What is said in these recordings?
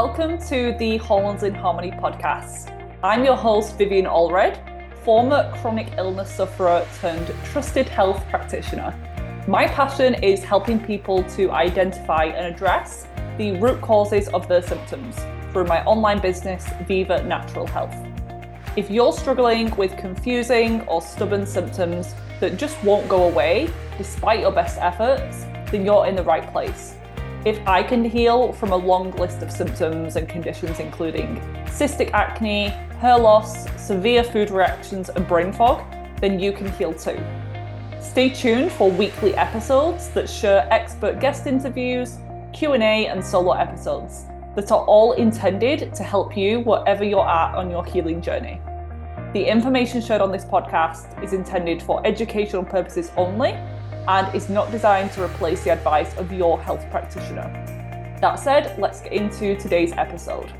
Welcome to the Hormones in Harmony podcast. I'm your host, Vivian Allred, former chronic illness sufferer turned trusted health practitioner. My passion is helping people to identify and address the root causes of their symptoms through my online business, Viva Natural Health. If you're struggling with confusing or stubborn symptoms that just won't go away despite your best efforts, then you're in the right place. If I can heal from a long list of symptoms and conditions, including cystic acne, hair loss, severe food reactions, and brain fog, then you can heal too. Stay tuned for weekly episodes that share expert guest interviews, Q&A, and solo episodes that are all intended to help you wherever you're at on your healing journey. The information shared on this podcast is intended for educational purposes only and is not designed to replace the advice of your health practitioner. That said, let's get into today's episode.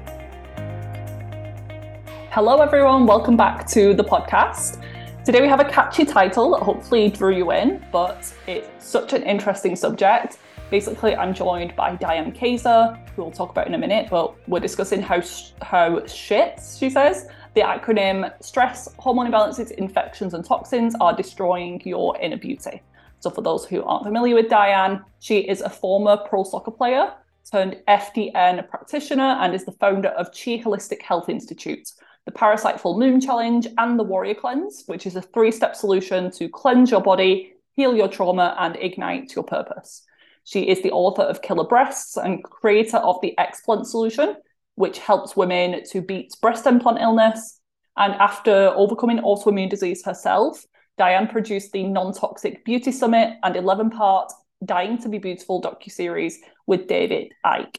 Hello, everyone. Welcome back to the podcast. Today we have a catchy title that hopefully drew you in, but it's such an interesting subject. Basically, I'm joined by Diane Kazer, who we'll talk about in a minute, but we're discussing how how shit, she says, the acronym stress, hormone imbalances, infections, and toxins are destroying your inner beauty. So, for those who aren't familiar with Diane, she is a former pro soccer player turned FDN practitioner and is the founder of Chi Holistic Health Institute, the Parasite Full Moon Challenge, and the Warrior Cleanse, which is a three step solution to cleanse your body, heal your trauma, and ignite your purpose. She is the author of Killer Breasts and creator of the Explant Solution, which helps women to beat breast implant illness. And after overcoming autoimmune disease herself, Diane produced the Non Toxic Beauty Summit and 11 part Dying to Be Beautiful docuseries with David Icke.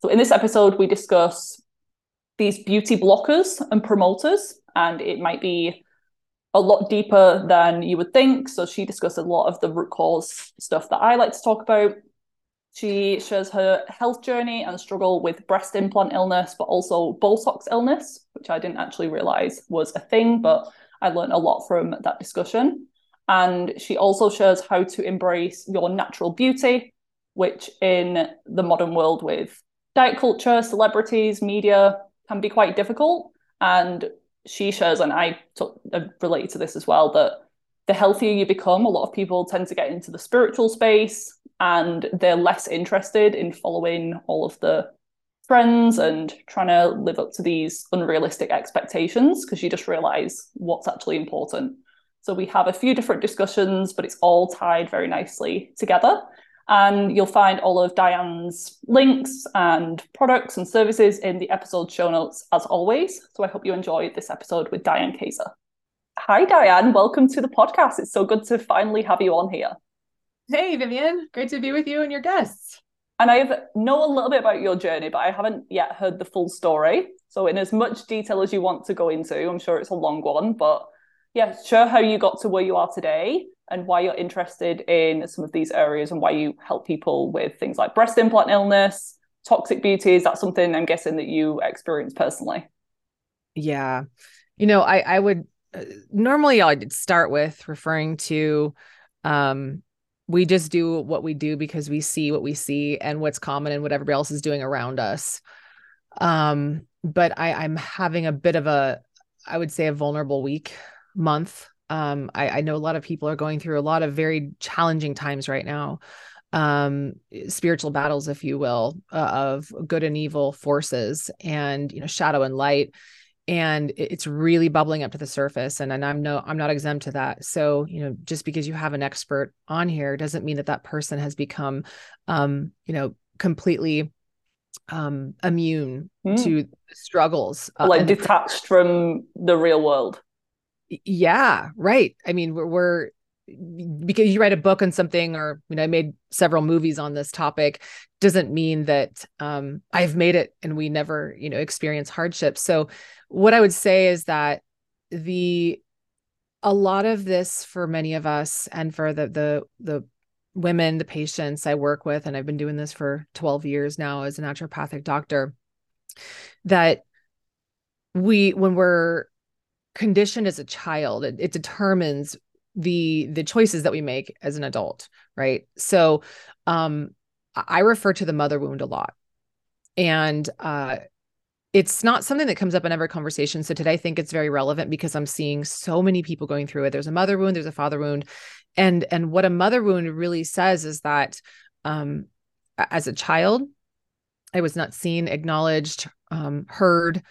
So, in this episode, we discuss these beauty blockers and promoters, and it might be a lot deeper than you would think. So, she discussed a lot of the root cause stuff that I like to talk about. She shares her health journey and struggle with breast implant illness, but also Botox illness, which I didn't actually realize was a thing, but I learned a lot from that discussion. And she also shares how to embrace your natural beauty, which in the modern world with diet culture, celebrities, media can be quite difficult. And she shares, and I uh, relate to this as well, that the healthier you become, a lot of people tend to get into the spiritual space and they're less interested in following all of the trends and trying to live up to these unrealistic expectations because you just realize what's actually important. So we have a few different discussions, but it's all tied very nicely together. And you'll find all of Diane's links and products and services in the episode show notes as always. So I hope you enjoyed this episode with Diane Kazer. Hi, Diane. Welcome to the podcast. It's so good to finally have you on here. Hey, Vivian. Great to be with you and your guests. And I know a little bit about your journey, but I haven't yet heard the full story. So, in as much detail as you want to go into, I'm sure it's a long one, but yeah, share how you got to where you are today and why you're interested in some of these areas and why you help people with things like breast implant illness, toxic beauty. Is that something I'm guessing that you experience personally? Yeah. You know, I, I would uh, normally I'd start with referring to um, we just do what we do because we see what we see and what's common and what everybody else is doing around us. Um but i i'm having a bit of a i would say a vulnerable week month. Um i i know a lot of people are going through a lot of very challenging times right now. Um spiritual battles if you will uh, of good and evil forces and you know shadow and light and it's really bubbling up to the surface and, and i'm no i'm not exempt to that. So you know just because you have an expert on here doesn't mean that that person has become um you know completely um immune mm. to struggles uh, like detached the, from the real world. Yeah right. I mean we're, we're because you write a book on something or you know i made several movies on this topic doesn't mean that um, i've made it and we never you know experience hardship. So what i would say is that the a lot of this for many of us and for the the the women the patients i work with and i've been doing this for 12 years now as a naturopathic doctor that we when we're conditioned as a child it, it determines the the choices that we make as an adult right? So um i refer to the mother wound a lot and uh, it's not something that comes up in every conversation. So today I think it's very relevant because I'm seeing so many people going through it. There's a mother wound, there's a father wound. And and what a mother wound really says is that um as a child, I was not seen, acknowledged, um, heard,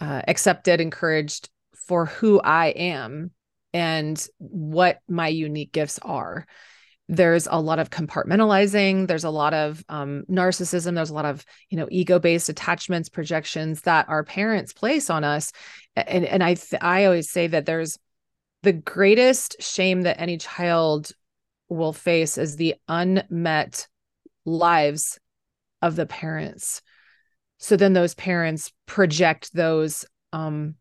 uh, accepted, encouraged for who I am and what my unique gifts are there's a lot of compartmentalizing there's a lot of um, narcissism there's a lot of you know ego based attachments projections that our parents place on us. And and i th- i always say that there's the greatest shame that any child will face is the unmet lives of the parents. So then those parents project those um,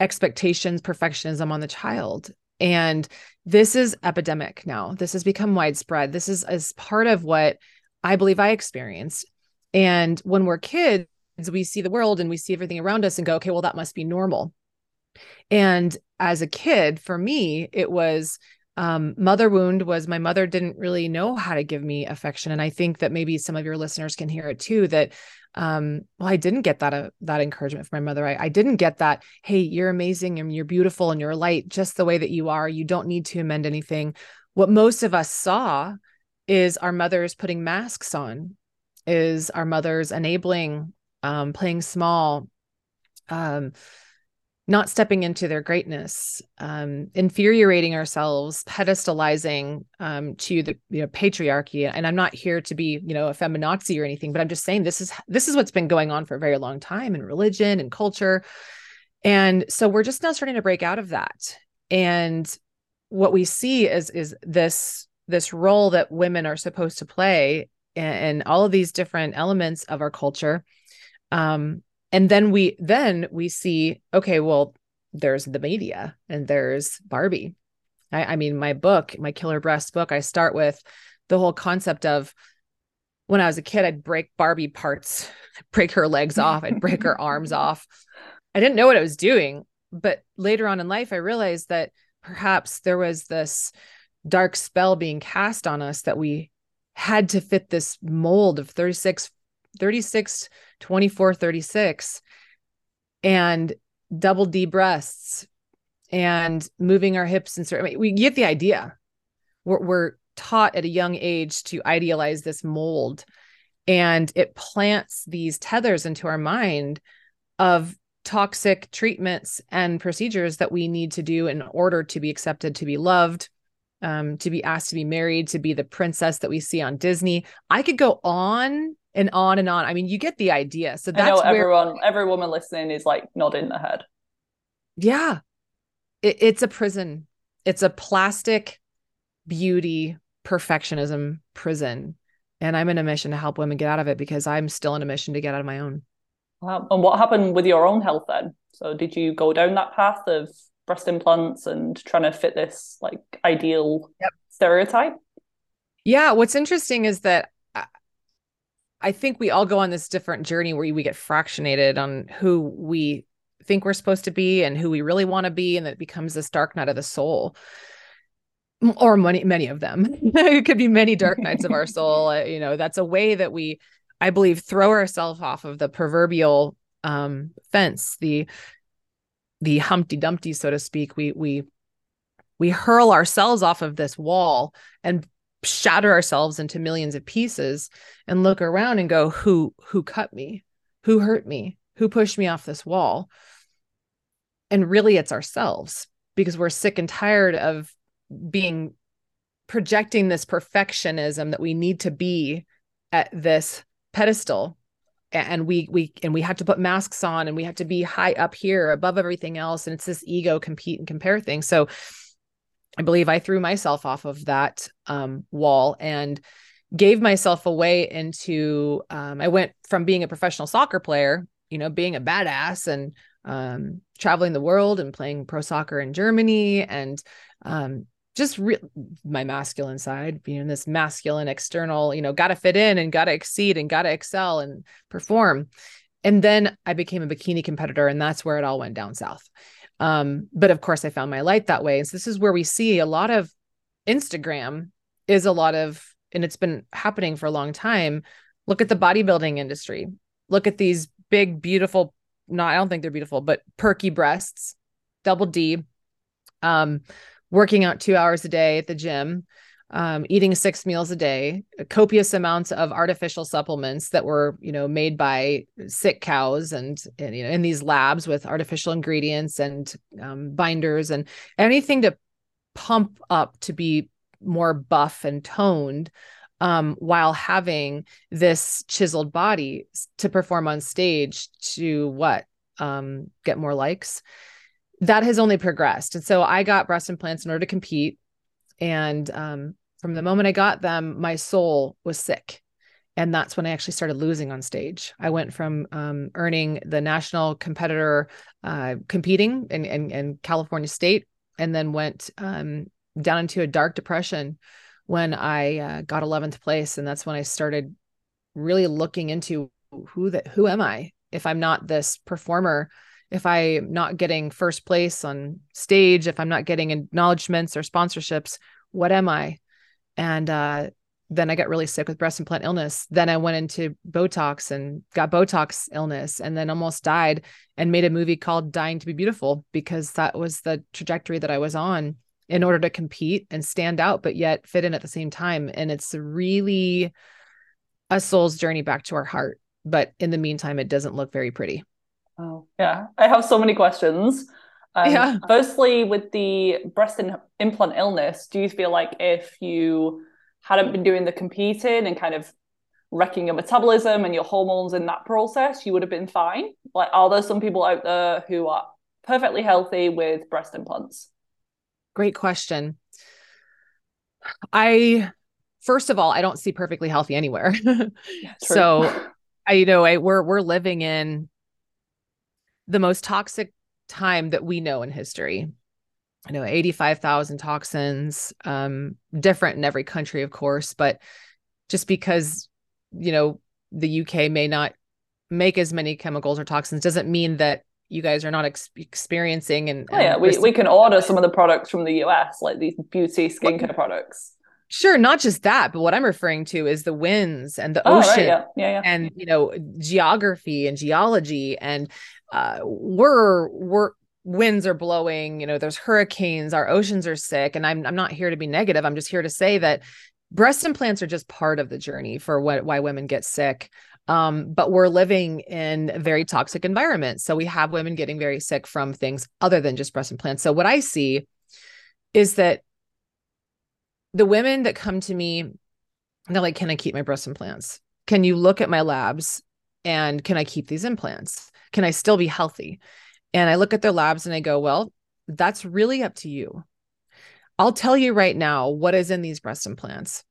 expectations perfectionism on the child and this is epidemic now. This has become widespread. This is as part of what I believe I experienced. And when we're kids, we see the world and we see everything around us and go, okay, well, that must be normal. And as a kid, for me, it was um, mother wound was my mother didn't really know how to give me affection. And I think that maybe some of your listeners can hear it too, that um well i didn't get that uh, that encouragement from my mother. I, I didn't get that hey you're amazing and you're beautiful and you're light just the way that you are. You don't need to amend anything. What most of us saw is our mothers putting masks on is our mothers enabling um playing small um not stepping into their greatness, um, infuriating ourselves, pedestalizing um, to the you know patriarchy. And I'm not here to be you know a feminazi or anything, but I'm just saying this is this is what's been going on for a very long time in religion and culture. And so we're just now starting to break out of that. And what we see is is this this role that women are supposed to play and, all of these different elements of our culture um, and then we then we see okay well there's the media and there's barbie. I, I mean my book my killer breast book i start with the whole concept of when i was a kid i'd break barbie parts break her legs off i'd break her arms off. I didn't know what i was doing but later on in life i realized that perhaps there was this dark spell being cast on us that we had to fit this mold of 36 36 24 36 and double d breasts and moving our hips and certain I mean, we get the idea. We're, we're taught at a young age to idealize this mold and it plants these tethers into our mind of toxic treatments and procedures that we need to do in order to be accepted to be loved um, to be asked to be married to be the princess that we see on disney i could go on and on and on. I mean, you get the idea. So that's know everyone, where, every woman listening is like nodding their head. Yeah, it, it's a prison. It's a plastic beauty perfectionism prison, and I'm in a mission to help women get out of it because I'm still in a mission to get out of my own. Wow. And what happened with your own health then? So did you go down that path of breast implants and trying to fit this like ideal yep. stereotype? Yeah, what's interesting is that I think we all go on this different journey where we get fractionated on who we think we're supposed to be and who we really want to be, and it becomes this dark night of the soul. Or many, many of them. it could be many dark nights of our soul. Uh, you know, that's a way that we, I believe, throw ourselves off of the proverbial um, fence, the the Humpty Dumpty, so to speak. We we we hurl ourselves off of this wall and shatter ourselves into millions of pieces and look around and go who who cut me? Who hurt me? Who pushed me off this wall? And really it's ourselves because we're sick and tired of being projecting this perfectionism that we need to be at this pedestal and we we and we have to put masks on and we have to be high up here above everything else and it's this ego compete and compare thing so I believe I threw myself off of that um, wall and gave myself away into. Um, I went from being a professional soccer player, you know, being a badass and um, traveling the world and playing pro soccer in Germany and um, just re- my masculine side, being this masculine external, you know, got to fit in and got to exceed and got to excel and perform. And then I became a bikini competitor, and that's where it all went down south. Um, but of course, I found my light that way. And so this is where we see a lot of Instagram is a lot of, and it's been happening for a long time. Look at the bodybuilding industry. look at these big, beautiful, no, I don't think they're beautiful, but perky breasts, double D, um, working out two hours a day at the gym, um, eating six meals a day, copious amounts of artificial supplements that were, you know, made by sick cows and, and you know, in these labs with artificial ingredients and um, binders and anything to pump up to be more buff and toned um, while having this chiseled body to perform on stage to what um, get more likes that has only progressed. And so i got breast implants in order to compete. And um, from the moment i got them my soul was sick. And that's when i actually started losing on stage. I went from um, earning the national competitor uh, competing in, in, in, california state and then went um, down into a dark depression when I uh, got 11th place, and that's when I started really looking into who that who am I? If I'm not this performer, if I'm not getting first place on stage, if I'm not getting acknowledgments or sponsorships, what am I? And uh, then I got really sick with breast implant illness. Then I went into Botox and got Botox illness and then almost died and made a movie called Dying to Be Beautiful because that was the trajectory that I was on in order to compete and stand out, but yet fit in at the same time. And it's really a soul's journey back to our heart. But in the meantime, it doesn't look very pretty. Oh, yeah. I have so many questions. Um, yeah. Firstly, with the breast in- implant illness, do you feel like if you hadn't been doing the competing and kind of wrecking your metabolism and your hormones in that process, you would have been fine? Like, are there some people out there who are perfectly healthy with breast implants? Great question. I first of all, I don't see perfectly healthy anywhere. Yeah, so I you know, I we're we're living in the most toxic time that we know in history. I know 85,000 toxins, um, different in every country, of course, but just because, you know, the UK may not make as many chemicals or toxins doesn't mean that you guys are not ex- experiencing and, oh, yeah we, we can order some of the products from the us like these beauty skincare well, products sure not just that but what i'm referring to is the winds and the oh, ocean right, yeah. Yeah, yeah. and you know geography and geology and uh, we're we're winds are blowing you know there's hurricanes our oceans are sick and i'm i'm not here to be negative i'm just here to say that breast implants are just part of the journey for what why women get sick um, but we're living in very toxic environment. So we have women getting very sick from things other than just breast implants. So what I see is that the women that come to me, they're like, Can I keep my breast implants? Can you look at my labs and can I keep these implants? Can I still be healthy? And I look at their labs and I go, Well, that's really up to you. I'll tell you right now what is in these breast implants.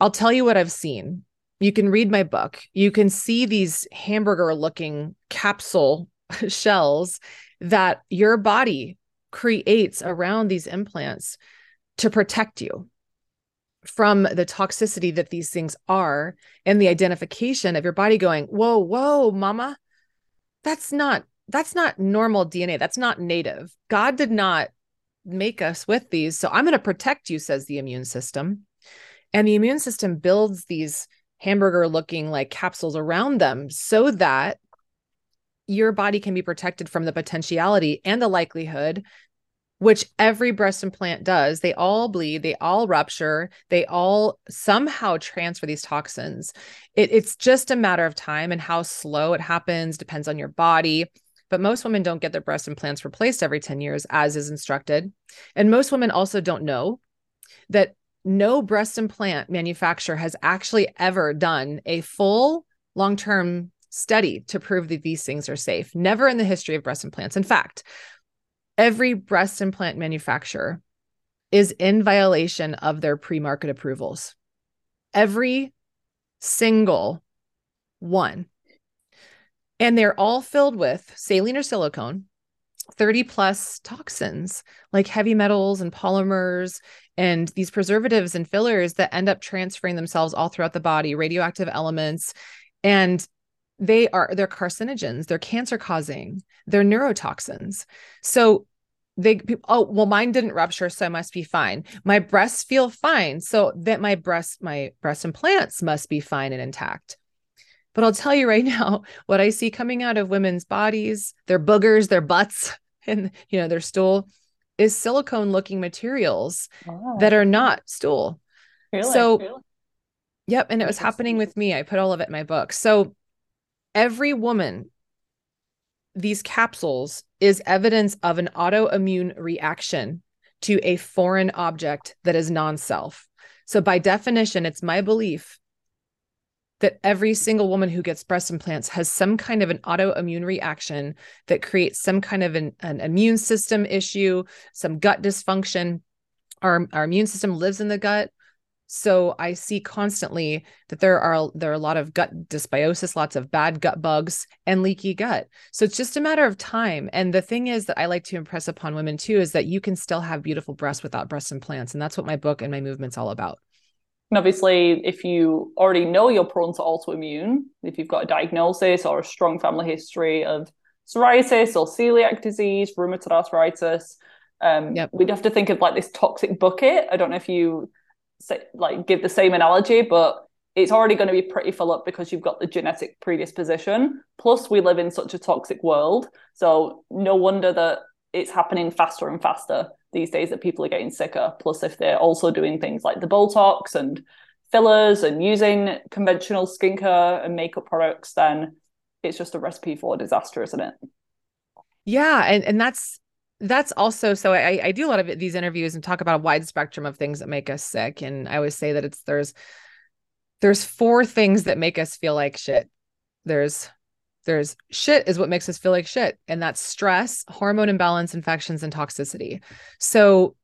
I'll tell you what I've seen you can read my book. You can see these hamburger looking capsule shells that your body creates around these implants to protect you from the toxicity that these things are and the identification of your body going, whoa, whoa, mama, that's not that's not normal DNA. That's not native. God did not make us with these. So I'm going to protect you, says the immune system. And the immune system builds these hamburger looking like capsules around them so that your body can be protected from the potentiality and the likelihood which every breast implant does they all bleed they all rupture they all somehow transfer these toxins it, it's just a matter of time and how slow it happens depends on your body but most women don't get their breast implants replaced every 10 years as is instructed and most women also don't know that no breast implant manufacturer has actually ever done a full long term study to prove that these things are safe. Never in the history of breast implants. In fact, every breast implant manufacturer is in violation of their pre market approvals. Every single one. And they're all filled with saline or silicone, 30 plus toxins like heavy metals and polymers and these preservatives and fillers that end up transferring themselves all throughout the body, radioactive elements. And they are they're carcinogens, they're cancer causing, they're neurotoxins. So they oh well mine didn't rupture so i must be fine my breasts feel fine so that my breast my breast implants must be fine and intact But I'll tell you right now, what I see coming out of women's bodies, their boogers, their butts, and you know, their stool is silicone looking materials that are not stool. Really? So really? Yep. And it was happening with me. I put all of it in my book. So every woman, these capsules is evidence of an autoimmune reaction to a foreign object that is non self. So, by definition, it's my belief that every single woman who gets breast implants has some kind of an autoimmune reaction that creates some kind of an, an immune system issue, some gut dysfunction. Our, our immune system lives in the gut. So I see constantly that there are there are a lot of gut dysbiosis, lots of bad gut bugs and leaky gut. So it's just a matter of time. And the thing is that I like to impress upon women too is that you can still have beautiful breasts without breast implants. And that's what my book and my movement's all about. And obviously, if you already know you're prone to autoimmune, if you've got a diagnosis or a strong family history of psoriasis or celiac disease, rheumatoid arthritis, um, yep. we'd have to think of like this toxic bucket. I don't know if you like give the same analogy, but it's already going to be pretty full up because you've got the genetic predisposition. Plus, we live in such a toxic world, so no wonder that it's happening faster and faster these days that people are getting sicker. Plus, if they're also doing things like the Botox and fillers and using conventional skincare and makeup products, then it's just a recipe for disaster, isn't it? Yeah, and and that's that's also so I, I do a lot of these interviews and talk about a wide spectrum of things that make us sick. And i always say that it's there's there's four things that make us feel like shit. There's there's shit is what makes us feel like shit. And that's stress hormone imbalance infections and toxicity. So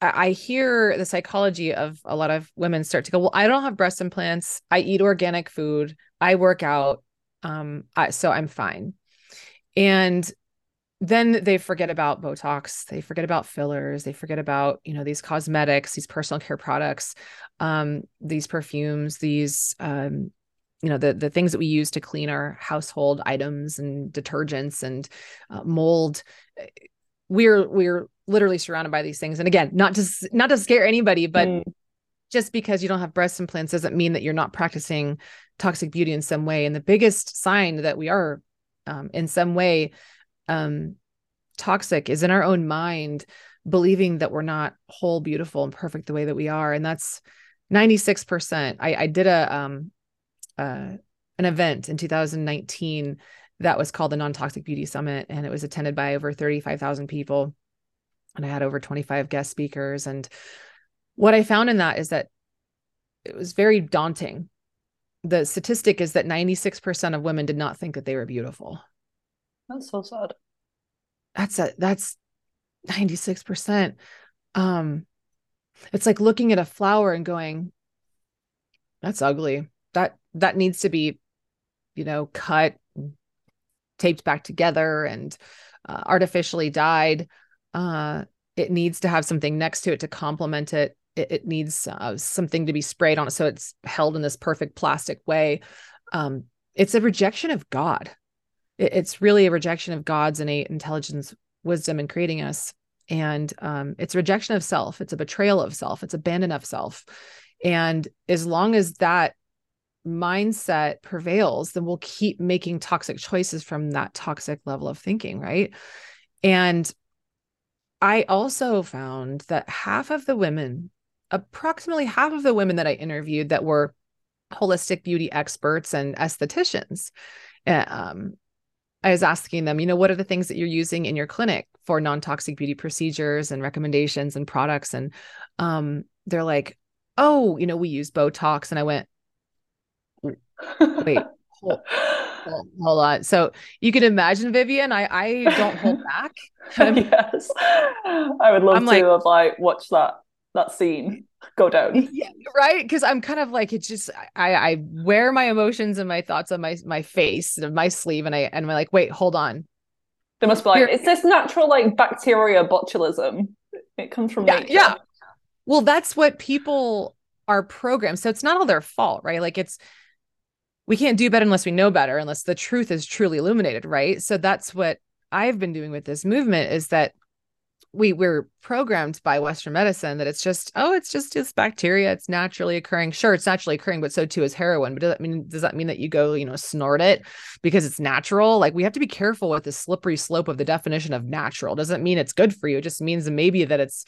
I, I hear the psychology of a lot of women start to go well i don't have breast implants. I eat organic food. I work out. Um I, so i'm fine. And then they forget about botox they forget about fillers they forget about you know these cosmetics these personal care products um, these perfumes these um, you know the the things that we use to clean our household items and detergents and uh, mold. We're we're literally surrounded by these things. And again not to not to scare anybody but mm. just because you don't have breast implants doesn't mean that you're not practicing toxic beauty in some way. And the biggest sign that we are um, in some way um, toxic is in our own mind believing that we're not whole beautiful and perfect the way that we are. And that's 96% i, I did a um uh, an event in 2019 that was called the non-toxic beauty summit and it was attended by over 35,000 people. And i had over 25 guest speakers. And what i found in that is that it was very daunting. The statistic is that 96% of women did not think that they were beautiful that's so sad. That's a that's 96% um it's like looking at a flower and going that's ugly. That that needs to be you know cut taped back together and uh, artificially dyed. Uh it needs to have something next to it to complement it. It, it needs uh, something to be sprayed on it so it's held in this perfect plastic way. Um it's a rejection of god it's really a rejection of God's innate intelligence, wisdom in creating us. And um, it's rejection of self. It's a betrayal of self. It's abandon of self. And as long as that mindset prevails, then we'll keep making toxic choices from that toxic level of thinking. Right. And I also found that half of the women, approximately half of the women that I interviewed that were holistic beauty experts and estheticians, eh, um, I was asking them, you know, what are the things that you're using in your clinic for non-toxic beauty procedures and recommendations and products? And um, they're like, oh, you know, we use Botox. And I went, wait, hold, hold, hold on. So you can imagine, Vivian, I I don't hold back. yes, I would love I'm to like, have like watch that that scene go down. Yeah, right. Because I'm kind of like it's just I I wear my emotions and my thoughts on my my face and my sleeve, and I and I'm like, wait, hold on. There must be like Here. it's this natural like bacteria botulism. It comes from yeah, nature. Yeah. Well, that's what people are programmed. So it's not all their fault, right? Like it's we can't do better unless we know better, unless the truth is truly illuminated, right? So that's what I've been doing with this movement is that we we're programmed by western medicine that it's just oh it's just this bacteria. It's naturally occurring. Sure it's naturally occurring but so too is heroin. But does that mean does that mean that you go you know snort it because it's natural? Like we have to be careful with the slippery slope of the definition of natural. Doesn't mean it's good for you. It just means maybe that it's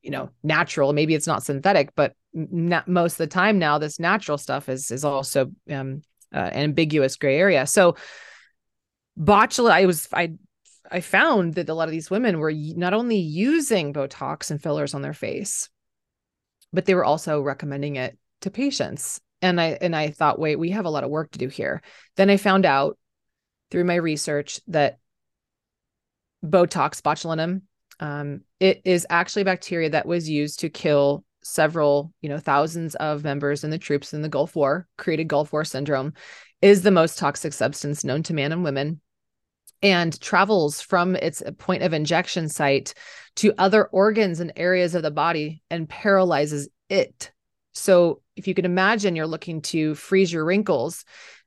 you know natural. Maybe it's not synthetic but not most of the time now this natural stuff is is also um uh, an ambiguous gray area. So botulism i was i I found that a lot of these women were not only using Botox and fillers on their face, but they were also recommending it to patients. And I and I thought, wait, we have a lot of work to do here. Then I found out through my research that Botox botulinum, um, it is actually bacteria that was used to kill several, you know, thousands of members in the troops in the Gulf War, created Gulf War syndrome, is the most toxic substance known to man and women and travels from its point of injection site to other organs and areas of the body and paralyzes it. So, if you can imagine, you're looking to freeze your wrinkles.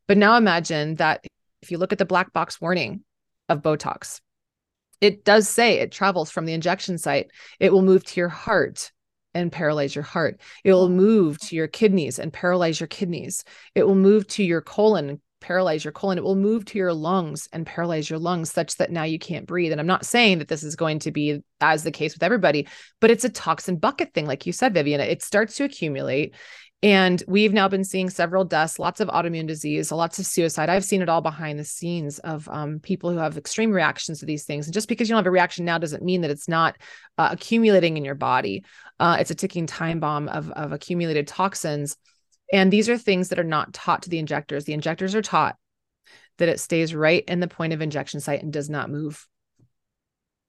But now imagine that if you look at the black box warning of Botox, it does say it travels from the injection site, it will move to your heart and paralyze your heart. It will oh. move to your kidneys and paralyze your kidneys. It will move to your colon paralyze your colon, it will move to your lungs and paralyze your lungs such that now you can't breathe. And I'm not saying that this is going to be as the case with everybody, but it's a toxin bucket thing. Like you said, Vivian, it starts to accumulate. And we've now been seeing several deaths, lots of autoimmune disease, lots of suicide. I've seen it all behind the scenes of um, people who have extreme reactions to these things. And just because you don't have a reaction now doesn't mean that it's not uh, accumulating in your body. Uh, it's a ticking time bomb of, of accumulated toxins and these are things that are not taught to the injectors. The injectors are taught that it stays right in the point of injection site and does not move.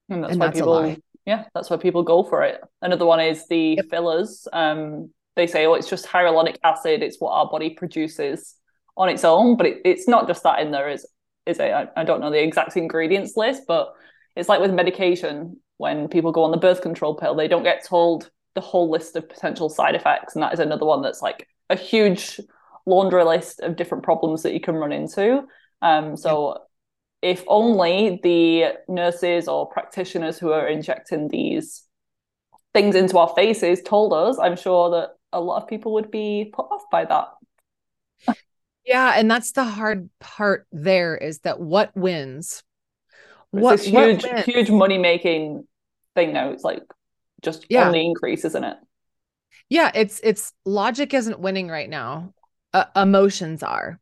And that's and why that's people, yeah, that's why people go for it. Another one is the yep. fillers. Um, they say, oh, it's just hyaluronic acid. It's what our body produces on its own, but it, it's not just that in there. Is is it? I, I don't know the exact ingredients list, but it's like with medication. When people go on the birth control pill, they don't get told the whole list of potential side effects, and that is another one that's like a huge laundry list of different problems that you can run into. Um, so if only the nurses or practitioners who are injecting these things into our faces told us, I'm sure that a lot of people would be put off by that. Yeah, and that's the hard part there is that what wins? what this huge, what huge money making thing now. It's like just yeah. on the increase, isn't it? Yeah it's it's logic isn't winning right now. Uh, emotions are.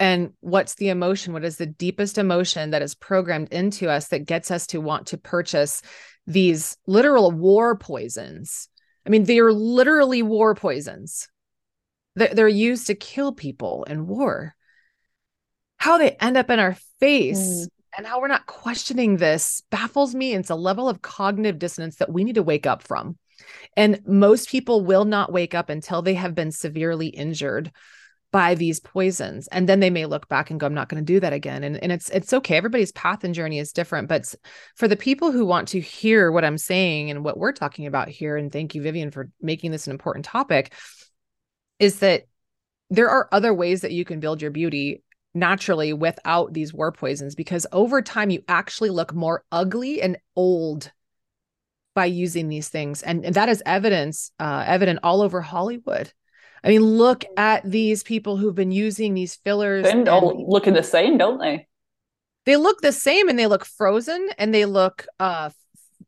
And what's the emotion? What is the deepest emotion that is programmed into us that gets us to want to purchase these literal war poisons? I mean they are literally war poisons. They're, they're used to kill people in war. How they end up in our face mm. and how we're not questioning this baffles me. It's a level of cognitive dissonance that we need to wake up from and most people will not wake up until they have been severely injured by these poisons. And then they may look back and go i'm not going to do that again. And, and it's it's okay. Everybody's path and journey is different but for the people who want to hear what i'm saying and what we're talking about here and thank you vivian for making this an important topic is that there are other ways that you can build your beauty naturally without these war poisons because over time you actually look more ugly and old by using these things. And, and that is evidence uh, evident all over hollywood. I mean look at these people who've been using these fillers they all looking the same don't they? They look the same and they look frozen and they look uh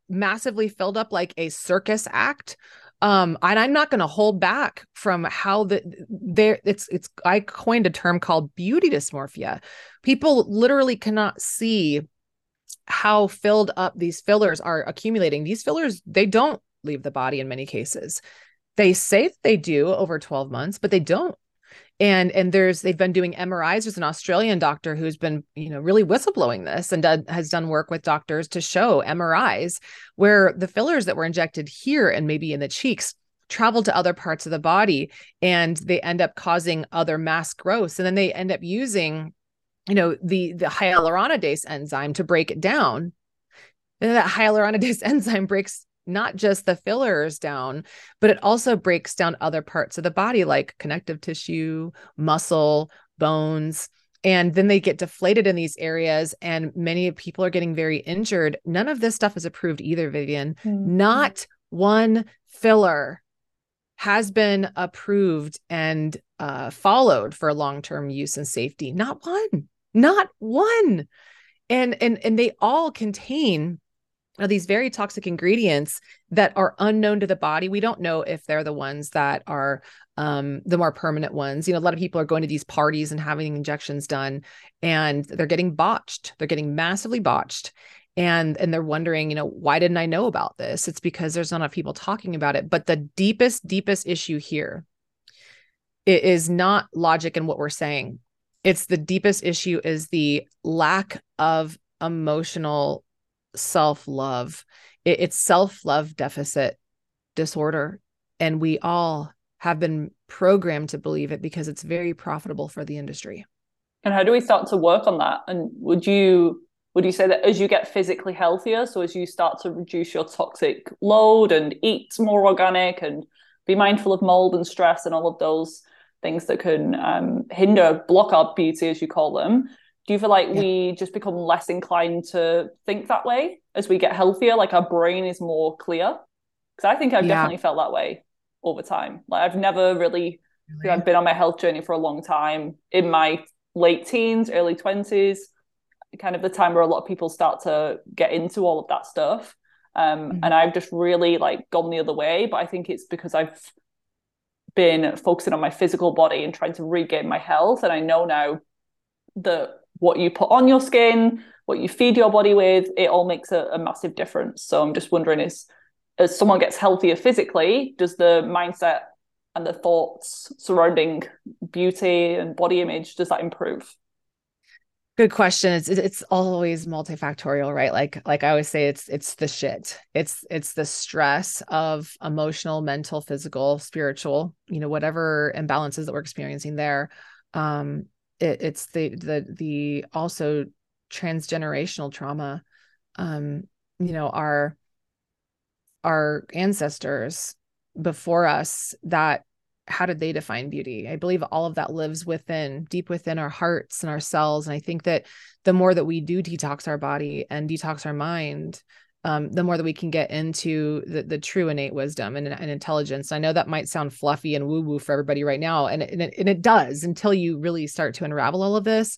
massively filled up like a circus act. Um and i'm not going to hold back from how the there it's it's i coined a term called beauty dysmorphia. People literally cannot see how filled up these fillers are accumulating. These fillers, they don't leave the body in many cases. They say they do over 12 months, but they don't. And and there's they've been doing MRIs. There's an Australian doctor who's been you know really whistleblowing this and done, has done work with doctors to show MRIs where the fillers that were injected here and maybe in the cheeks travel to other parts of the body and they end up causing other mass growths and then they end up using you know the the hyaluronidase enzyme to break it down. And that hyaluronidase enzyme breaks not just the fillers down but it also breaks down other parts of the body like connective tissue muscle bones. And then they get deflated in these areas and many people are getting very injured. None of this stuff is approved either vivian. Mm-hmm. not one filler has been approved and uh, followed for long-term use and safety. Not one not one and and and they all contain are these very toxic ingredients that are unknown to the body. We don't know if they're the ones that are um, the more permanent ones. You know, a lot of people are going to these parties and having injections done, and they're getting botched. They're getting massively botched, and and they're wondering, you know, why didn't I know about this? It's because there's not enough people talking about it. But the deepest, deepest issue here it is not logic in what we're saying. It's the deepest issue is the lack of emotional self love. It, it's self love deficit disorder. And we all have been programmed to believe it because it's very profitable for the industry. And how do we start to work on that? And would you would you say that as you get physically healthier, so as you start to reduce your toxic load and eat more organic and be mindful of mold and stress and all of those things that can um, hinder, block our beauty, as you call them, do you feel like yeah. we just become less inclined to think that way as we get healthier like our brain is more clear because i think i've yeah. definitely felt that way over time like i've never really, really? i've been on my health journey for a long time in my late teens early 20s kind of the time where a lot of people start to get into all of that stuff um, mm-hmm. and i've just really like gone the other way but i think it's because i've been focusing on my physical body and trying to regain my health and i know now that what you put on your skin, what you feed your body with, it all makes a, a massive difference. So I'm just wondering is as someone gets healthier physically, does the mindset and the thoughts surrounding beauty and body image does that improve? Good question. It's it's always multifactorial, right? Like like I always say, it's it's the shit. It's it's the stress of emotional, mental, physical, spiritual, you know, whatever imbalances that we're experiencing there. Um, it, it's the the the also transgenerational trauma um you know our our ancestors before us that how did they define beauty i believe all of that lives within deep within our hearts and our cells and i think that the more that we do detox our body and detox our mind um, the more that we can get into the, the true innate wisdom and, and intelligence. I know that might sound fluffy and woo woo for everybody right now, and, and, it, and it does until you really start to unravel all of this.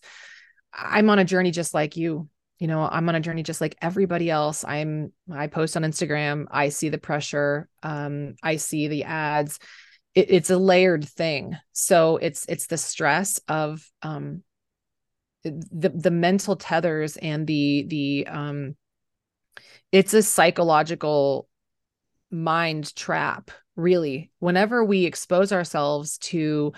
I'm on a journey just like you. You know, I'm on a journey just like everybody else. I'm I post on Instagram. I see the pressure. Um, I see the ads. It, it's a layered thing. So it's it's the stress of um, the the mental tethers and the the um it's a psychological mind trap really whenever we expose ourselves to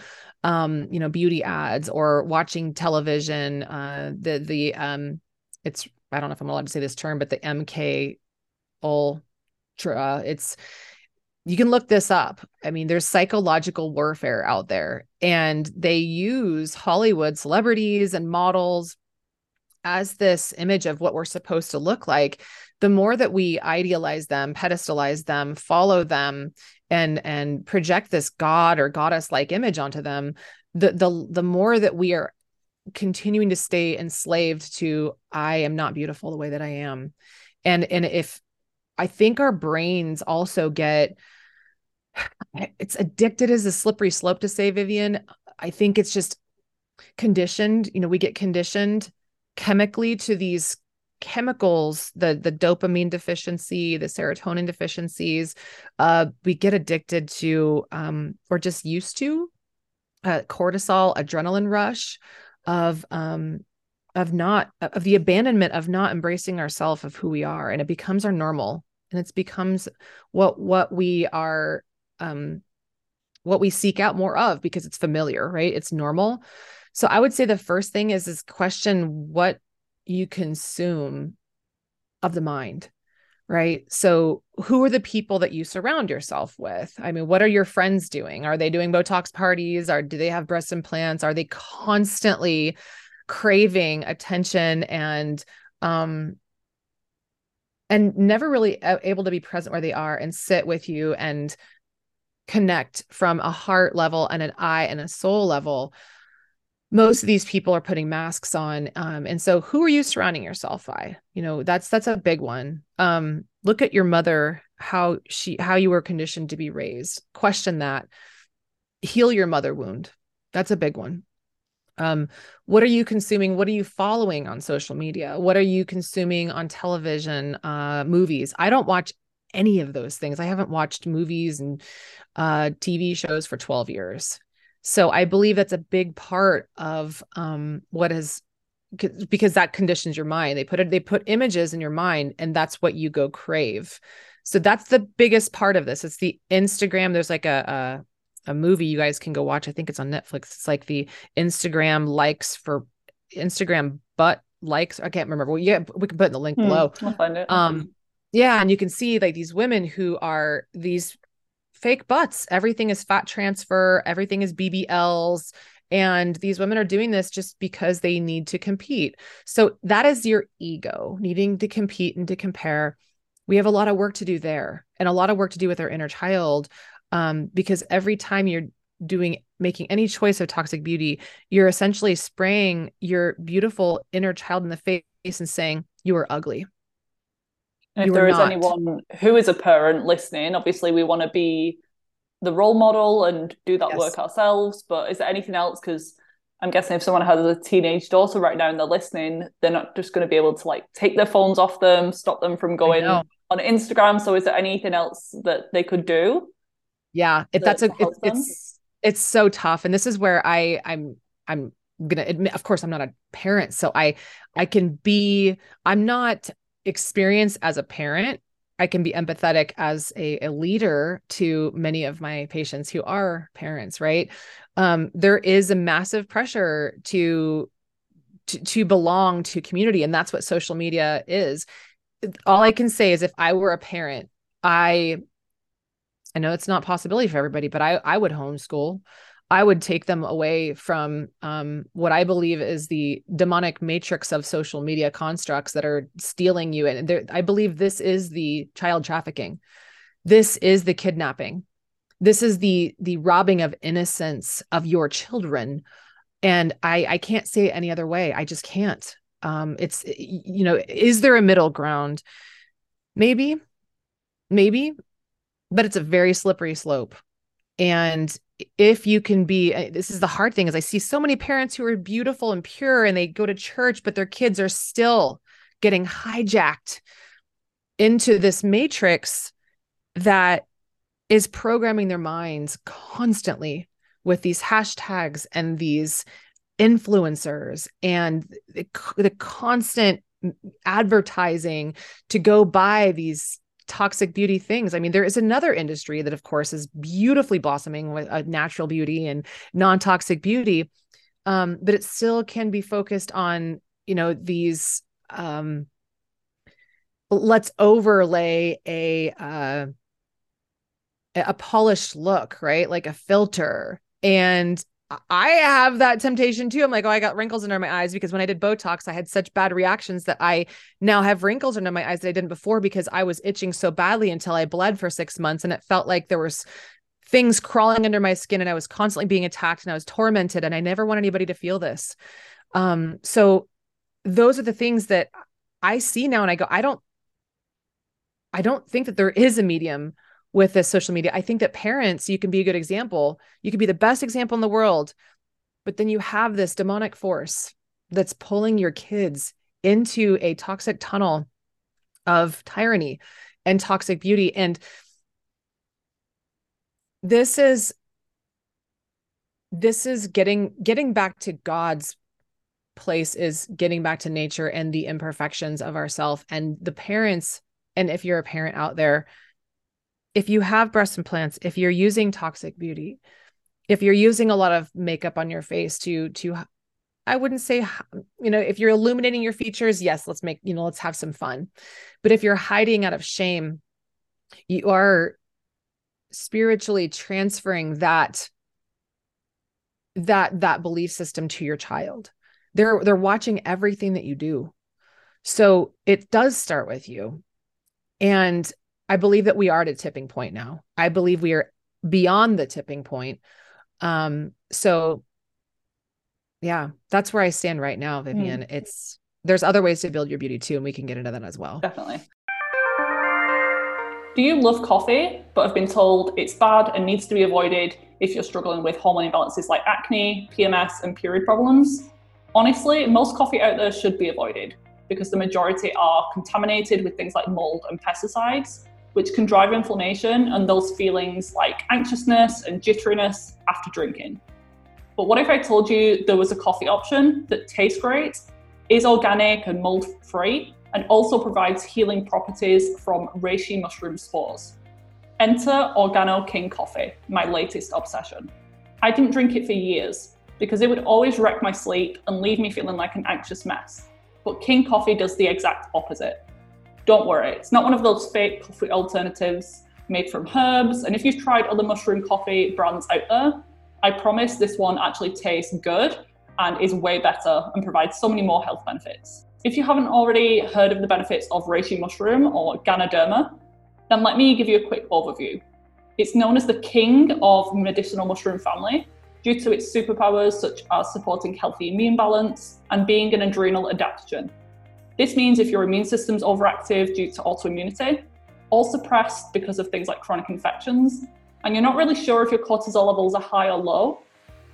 um you know beauty ads or watching television uh the the um it's i don't know if i'm allowed to say this term but the mk ultra it's you can look this up i mean there's psychological warfare out there and they use hollywood celebrities and models as this image of what we're supposed to look like the more that we idealize them, pedestalize them, follow them, and and project this god or goddess like image onto them, the the the more that we are continuing to stay enslaved to I am not beautiful the way that I am. And and if I think our brains also get it's addicted as a slippery slope to say Vivian. I think it's just conditioned, you know, we get conditioned chemically to these chemicals the the dopamine deficiency the serotonin deficiencies uh we get addicted to um or just used to uh, cortisol adrenaline rush of um of not of the abandonment of not embracing ourself of who we are and it becomes our normal and it becomes what what we are um what we seek out more of because it's familiar right? It's normal. So i would say the first thing is is question what you consume of the mind right? So who are the people that you surround yourself with? I mean what are your friends doing? Are they doing botox parties? Or do they have breast implants? Are they constantly craving attention and um and never really able to be present where they are and sit with you and connect from a heart level and an eye and a soul level most of these people are putting masks on um, and so who are you surrounding yourself by? You know that's that's a big one. Um, look at your mother how she how you were conditioned to be raised. Question that. Heal your mother wound. That's a big one. Um, what are you consuming? What are you following on social media? What are you consuming on television uh, movies? I don't watch any of those things i haven't watched movies and uh, tv shows for 12 years so I believe that's a big part of um, what is because that conditions your mind. They put it, they put images in your mind, and that's what you go crave. So that's the biggest part of this. It's the Instagram. There's like a, a a movie you guys can go watch. I think it's on Netflix. It's like the Instagram likes for Instagram butt likes. I can't remember. Well, yeah, we can put in the link hmm, below. I'll find it. Um, yeah, and you can see like these women who are these fake butts. Everything is fat transfer, everything is BBLs. And these women are doing this just because they need to compete. So that is your ego needing to compete and to compare. We have a lot of work to do there and a lot of work to do with our inner child. Um, because every time you're doing making any choice of toxic beauty, you're essentially spraying your beautiful inner child in the face and saying, You are ugly. And if there is not. anyone who is a parent listening, obviously we want to be the role model and do that yes. work ourselves. But is there anything else? Because I'm guessing if someone has a teenage daughter right now and they're listening, they're not just going to be able to like take their phones off them, stop them from going on Instagram. So is there anything else that they could do? Yeah, if that's a it's, it's it's so tough, and this is where I I'm I'm gonna admit. Of course, I'm not a parent, so I I can be. I'm not experience as a parent, I can be empathetic as a, a leader to many of my patients who are parents, right? Um, there is a massive pressure to, to to belong to community, and that's what social media is. All I can say is if I were a parent, I I know it's not possibility for everybody, but I I would homeschool. I would take them away from um, what I believe is the demonic matrix of social media constructs that are stealing you. And I believe this is the child trafficking. This is the kidnapping. This is the the robbing of innocence of your children. And I I can't say it any other way. I just can't. Um, it's you know, is there a middle ground? Maybe, maybe, but it's a very slippery slope. And if you can be uh, this is the hard thing is i see so many parents who are beautiful and pure and they go to church but their kids are still getting hijacked into this matrix that is programming their minds constantly with these hashtags and these influencers and the, the constant advertising to go buy these toxic beauty things. I mean, there is another industry that, of course, is beautifully blossoming with uh, natural beauty and non toxic beauty, um, but it still can be focused on, you know, these. Um, let's overlay a uh, a polished look, right? Like a filter, and I have that temptation too. I'm like, oh, I got wrinkles under my eyes because when I did Botox, I had such bad reactions that I now have wrinkles under my eyes that I didn't before because I was itching so badly until I bled for six months and it felt like there was things crawling under my skin and I was constantly being attacked and I was tormented and I never want anybody to feel this. Um, so those are the things that I see now and I go, I don't, I don't think that there is a medium with this social media. I think that parents, you can be a good example. You can be the best example in the world, but then you have this demonic force that's pulling your kids into a toxic tunnel of tyranny and toxic beauty. And this is this is getting getting back to God's place is getting back to nature and the imperfections of ourself and the parents and if you're a parent out there if you have breast implants, if you're using toxic beauty, if you're using a lot of makeup on your face to to I wouldn't say you know if you're illuminating your features, yes, let's make you know let's have some fun. But if you're hiding out of shame, you are spiritually transferring that that that belief system to your child. They're they're watching everything that you do. So it does start with you. And I believe that we are at a tipping point now. I believe we are beyond the tipping point. Um, so Yeah, that's where I stand right now, Vivian. Mm. It's there's other ways to build your beauty too, and we can get into that as well. Definitely. Do you love coffee but have been told it's bad and needs to be avoided if you're struggling with hormone imbalances like acne, PMS, and period problems? Honestly, most coffee out there should be avoided because the majority are contaminated with things like mold and pesticides, which can drive inflammation and those feelings like anxiousness and jitteriness after drinking. But what if I told you there was a coffee option that tastes great, is organic and mold free, and also provides healing properties from reishi mushroom spores? Enter Organo King Coffee, my latest obsession. I didn't drink it for years because it would always wreck my sleep and leave me feeling like an anxious mess. But King Coffee does the exact opposite. Don't worry, it's not one of those fake coffee alternatives made from herbs. And if you've tried other mushroom coffee brands out there, I promise this one actually tastes good and is way better and provides so many more health benefits. If you haven't already heard of the benefits of reishi mushroom or Ganoderma, then let me give you a quick overview. It's known as the king of medicinal mushroom family due to its superpowers such as supporting healthy immune balance and being an adrenal adaptogen. This means if your immune system's overactive due to autoimmunity, or suppressed because of things like chronic infections, and you're not really sure if your cortisol levels are high or low,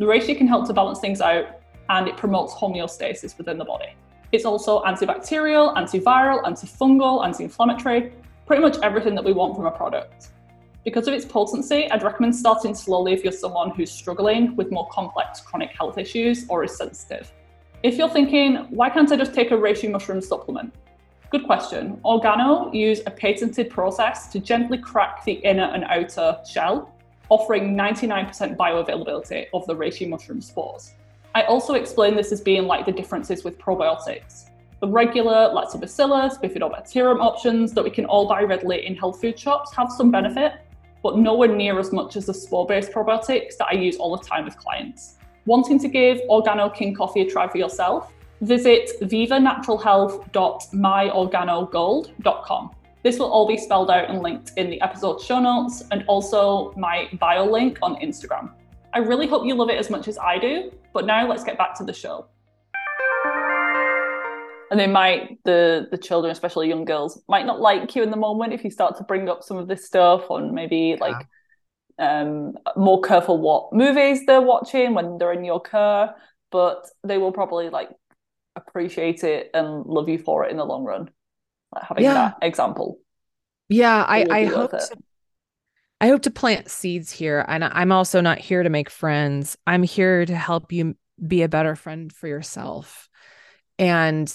reishi can help to balance things out and it promotes homeostasis within the body. It's also antibacterial, antiviral, antifungal, anti inflammatory, pretty much everything that we want from a product. Because of its potency, I'd recommend starting slowly if you're someone who's struggling with more complex chronic health issues or is sensitive. If you're thinking, why can't I just take a reishi mushroom supplement? Good question. Organo use a patented process to gently crack the inner and outer shell, offering 99% bioavailability of the reishi mushroom spores. I also explain this as being like the differences with probiotics. The regular lactobacillus, bifidobacterium options that we can all buy readily in health food shops have some benefit, but nowhere near as much as the spore based probiotics that I use all the time with clients. Wanting to give Organo King Coffee a try for yourself? visit vivanaturalhealth.myorganogold.com. This will all be spelled out and linked in the episode show notes and also my bio link on Instagram. I really hope you love it as much as I do, but now let's get back to the show. And they might the the children, especially young girls, might not like you in the moment if you start to bring up some of this stuff on maybe yeah. like um more careful what movies they're watching when they're in your car, but they will probably like appreciate it and love you for it in the long run. Like having yeah. that example. Yeah, I, I hope to, I hope to plant seeds here. And I'm also not here to make friends. I'm here to help you be a better friend for yourself. And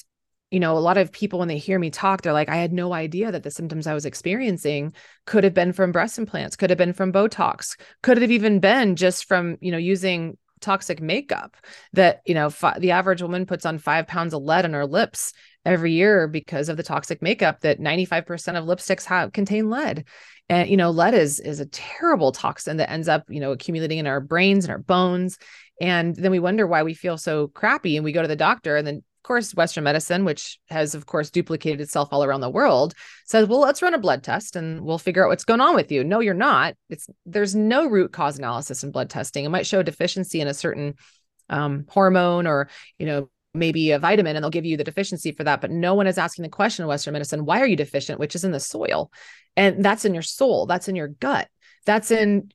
you know, a lot of people when they hear me talk, they're like, I had no idea that the symptoms I was experiencing could have been from breast implants, could have been from Botox, could have even been just from, you know, using toxic makeup. That you know fi- the average woman puts on five pounds of lead on her lips every year because of the toxic makeup that 95% of lipsticks have contain lead. And you know lead is is a terrible toxin that ends up you know accumulating in our brains and our bones. And then we wonder why we feel so crappy and we go to the doctor and then course, Western medicine, which has, of course, duplicated itself all around the world, says, well, let's run a blood test and we'll figure out what's going on with you. No, you're not. It's there's no root cause analysis in blood testing. It might show a deficiency in a certain um, hormone or, you know, maybe a vitamin and they'll give you the deficiency for that. But no one is asking the question in Western medicine, why are you deficient? Which is in the soil. And that's in your soul, that's in your gut that's in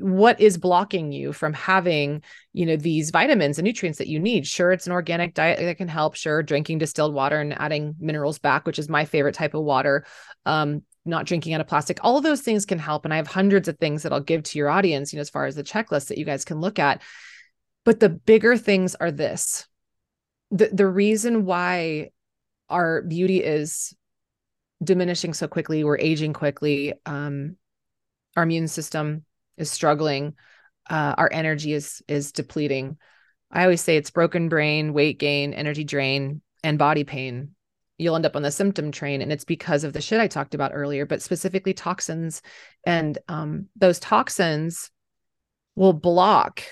what is blocking you from having you know these vitamins and nutrients that you need? Sure it's an organic diet that can help. Sure drinking distilled water and adding minerals back which is my favorite type of water um, not drinking out of plastic. All of those things can help and i have hundreds of things that i'll give to your audience you know as far as the checklist that you guys can look at. But the bigger things are this. The, the reason why our beauty is diminishing so quickly we're aging quickly um, our immune system is struggling uh, our energy is is depleting. I always say it's broken brain weight gain energy drain and body pain. You'll end up on the symptom train and it's because of the shit i talked about earlier but specifically toxins. And um, those toxins will block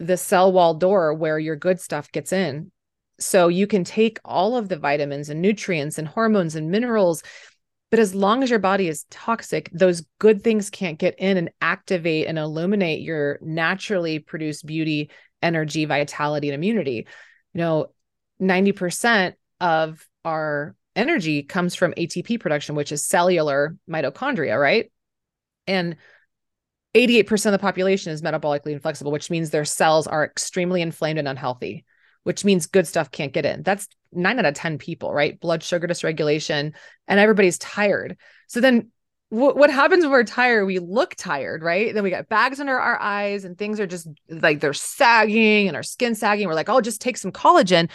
the cell wall door where your good stuff gets in. So you can take all of the vitamins and nutrients and hormones and minerals but as long as your body is toxic, those good things can't get in and activate and illuminate your naturally produced beauty energy, vitality, and immunity. You know, 90% of our energy comes from ATP production, which is cellular mitochondria, right? And 88% of the population is metabolically inflexible, which means their cells are extremely inflamed and unhealthy, which means good stuff can't get in. That's nine out of 10 people, right? Blood sugar dysregulation, and everybody's tired. So then what, what happens when we're tired? We look tired, right? Then we got bags under our eyes and things are just like they're sagging and our skin sagging. We're like, oh, just take some collagen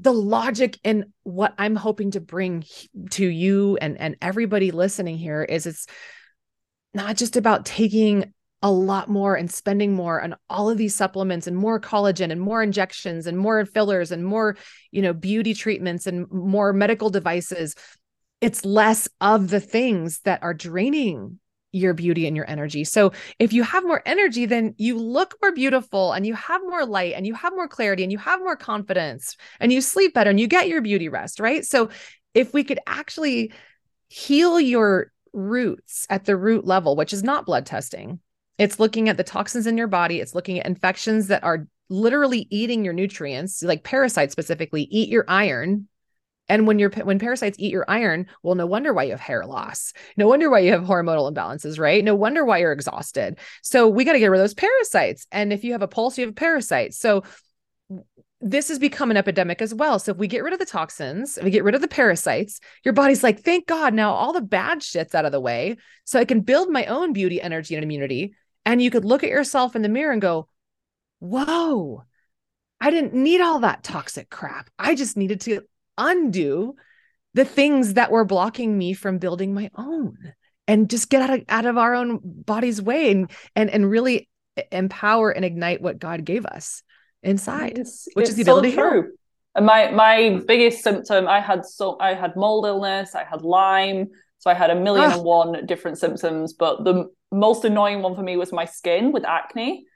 the logic in what I'm hoping to bring to you and and everybody listening here is it's not just about taking a lot more and spending more on all of these supplements and more collagen and more injections and more fillers and more you know beauty treatments and more medical devices it's less of the things that are draining your beauty and your energy. So if you have more energy, then you look more beautiful and you have more light and you have more clarity and you have more confidence and you sleep better and you get your beauty rest, right? So if we could actually heal your roots at the root level, which is not blood testing, it's looking at the toxins in your body, it's looking at infections that are literally eating your nutrients, like parasites specifically eat your iron and when you're when parasites eat your iron, well, no wonder why you have hair loss. No wonder why you have hormonal imbalances, right? No wonder why you're exhausted. So we got to get rid of those parasites. And if you have a pulse, you have parasites. So this has become an epidemic as well. So if we get rid of the toxins, we get rid of the parasites, your body's like, thank God, now all the bad shit's out of the way. So I can build my own beauty, energy, and immunity. And you could look at yourself in the mirror and go, whoa, I didn't need all that toxic crap. I just needed to undo the things that were blocking me from building my own and just get out of, out of our own body's way and and and really empower and ignite what God gave us inside, it's, which it's is the ability so true. And my my biggest symptom, I had so I had mold illness, I had Lyme, so I had a million ah. and one different symptoms. But the most annoying one for me was my skin with acne.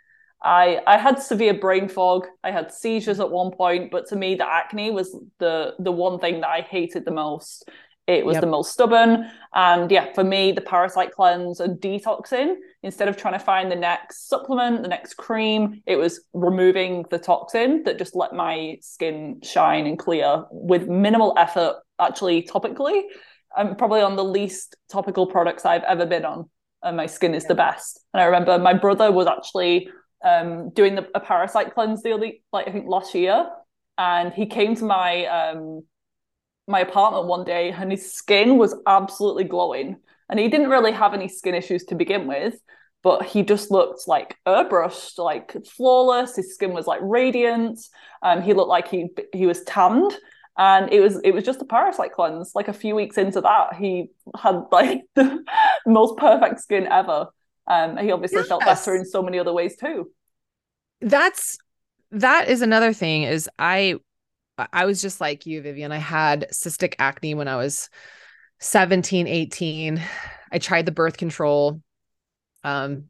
I I had severe brain fog. I had seizures at one point, but to me, the acne was the the one thing that I hated the most. It was yep. the most stubborn, and yeah, for me, the parasite cleanse and detoxing instead of trying to find the next supplement, the next cream, it was removing the toxin that just let my skin shine and clear with minimal effort. Actually, topically, I'm probably on the least topical products I've ever been on, and my skin is the best. And I remember my brother was actually um, doing the, a parasite cleanse the other, like I think last year, and he came to my um, my apartment one day, and his skin was absolutely glowing, and he didn't really have any skin issues to begin with, but he just looked like airbrushed, like flawless. His skin was like radiant. Um, he looked like he he was tanned, and it was it was just a parasite cleanse. Like a few weeks into that, he had like the most perfect skin ever. Um, he obviously yes. felt better in so many other ways too. That's that is another thing. Is I I was just like you, Vivian. I had cystic acne when I was 17, 18. I tried the birth control. Um,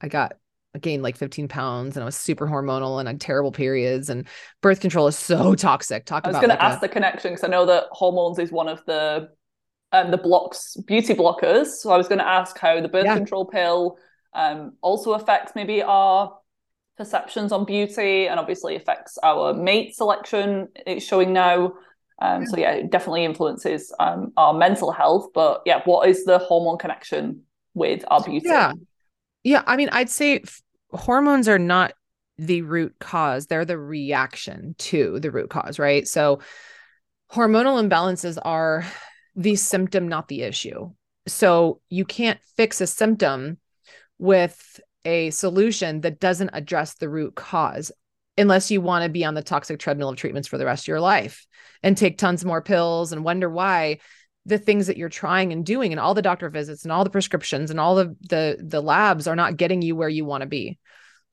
I got I gained like 15 pounds and I was super hormonal and had terrible periods and birth control is so toxic. Talk about it. I was going to ask the connection because I know that hormones is one of the um, the blocks beauty blockers. So I was going to ask how the birth yeah. control pill um, also affects maybe our perceptions on beauty and obviously affects our mate selection. It's showing now. Um, yeah. So yeah, it definitely influences um, our mental health. But yeah, what is the hormone connection with our beauty? Yeah, yeah. I mean, I'd say f- hormones are not the root cause; they're the reaction to the root cause, right? So hormonal imbalances are the symptom, not the issue. So you can't fix a symptom with a solution that doesn't address the root cause unless you want to be on the toxic treadmill of treatments for the rest of your life and take tons more pills and wonder why the things that you're trying and doing and all the doctor visits and all the prescriptions and all the the the labs are not getting you where you want to be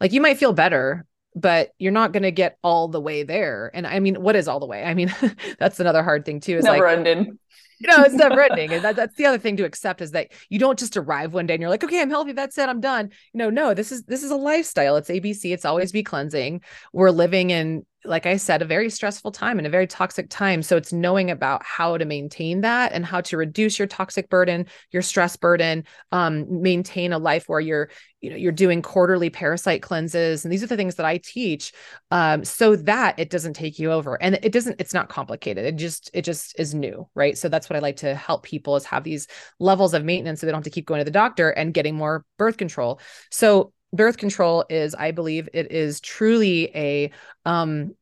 like you might feel better but you're not going to get all the way there and i mean what is all the way i mean that's another hard thing too is never like ending you know, it's never ending. And that, that's the other thing to accept is that you don't just arrive one day and you're like, okay, I'm healthy. That's it. I'm done. You know, no, this is, this is a lifestyle. It's ABC. It's always be cleansing. We're living in like I said, a very stressful time and a very toxic time. So it's knowing about how to maintain that and how to reduce your toxic burden, your stress burden, um, maintain a life where you're, you know, you're doing quarterly parasite cleanses. And these are the things that I teach um, so that it doesn't take you over. And it doesn't, it's not complicated. It just, it just is new. Right. So that's what I like to help people is have these levels of maintenance so they don't have to keep going to the doctor and getting more birth control. So birth control is i believe it is truly a um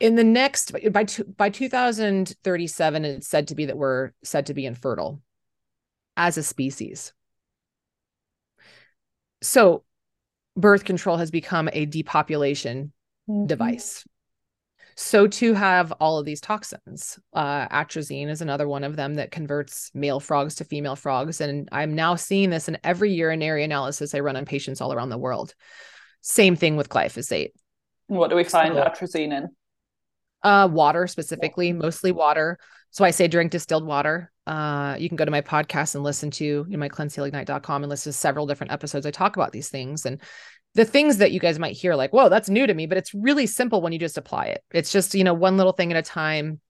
in the next by by 2037 it's said to be that we're said to be infertile as a species so birth control has become a depopulation mm-hmm. device so to have all of these toxins. Uh, atrazine is another one of them that converts male frogs to female frogs and i'm now seeing this in every urinary analysis i run on patients all around the world. Same thing with glyphosate. What do we find so, atrazine in? Uh water specifically mostly water. So i say drink distilled water. Uh, you can go to my podcast and listen to you know, my cleansehealignite.com and listen to several different episodes. I talk about these things and the things that you guys might hear like whoa that's new to me but it's really simple when you just apply it. It's just you know one little thing at a time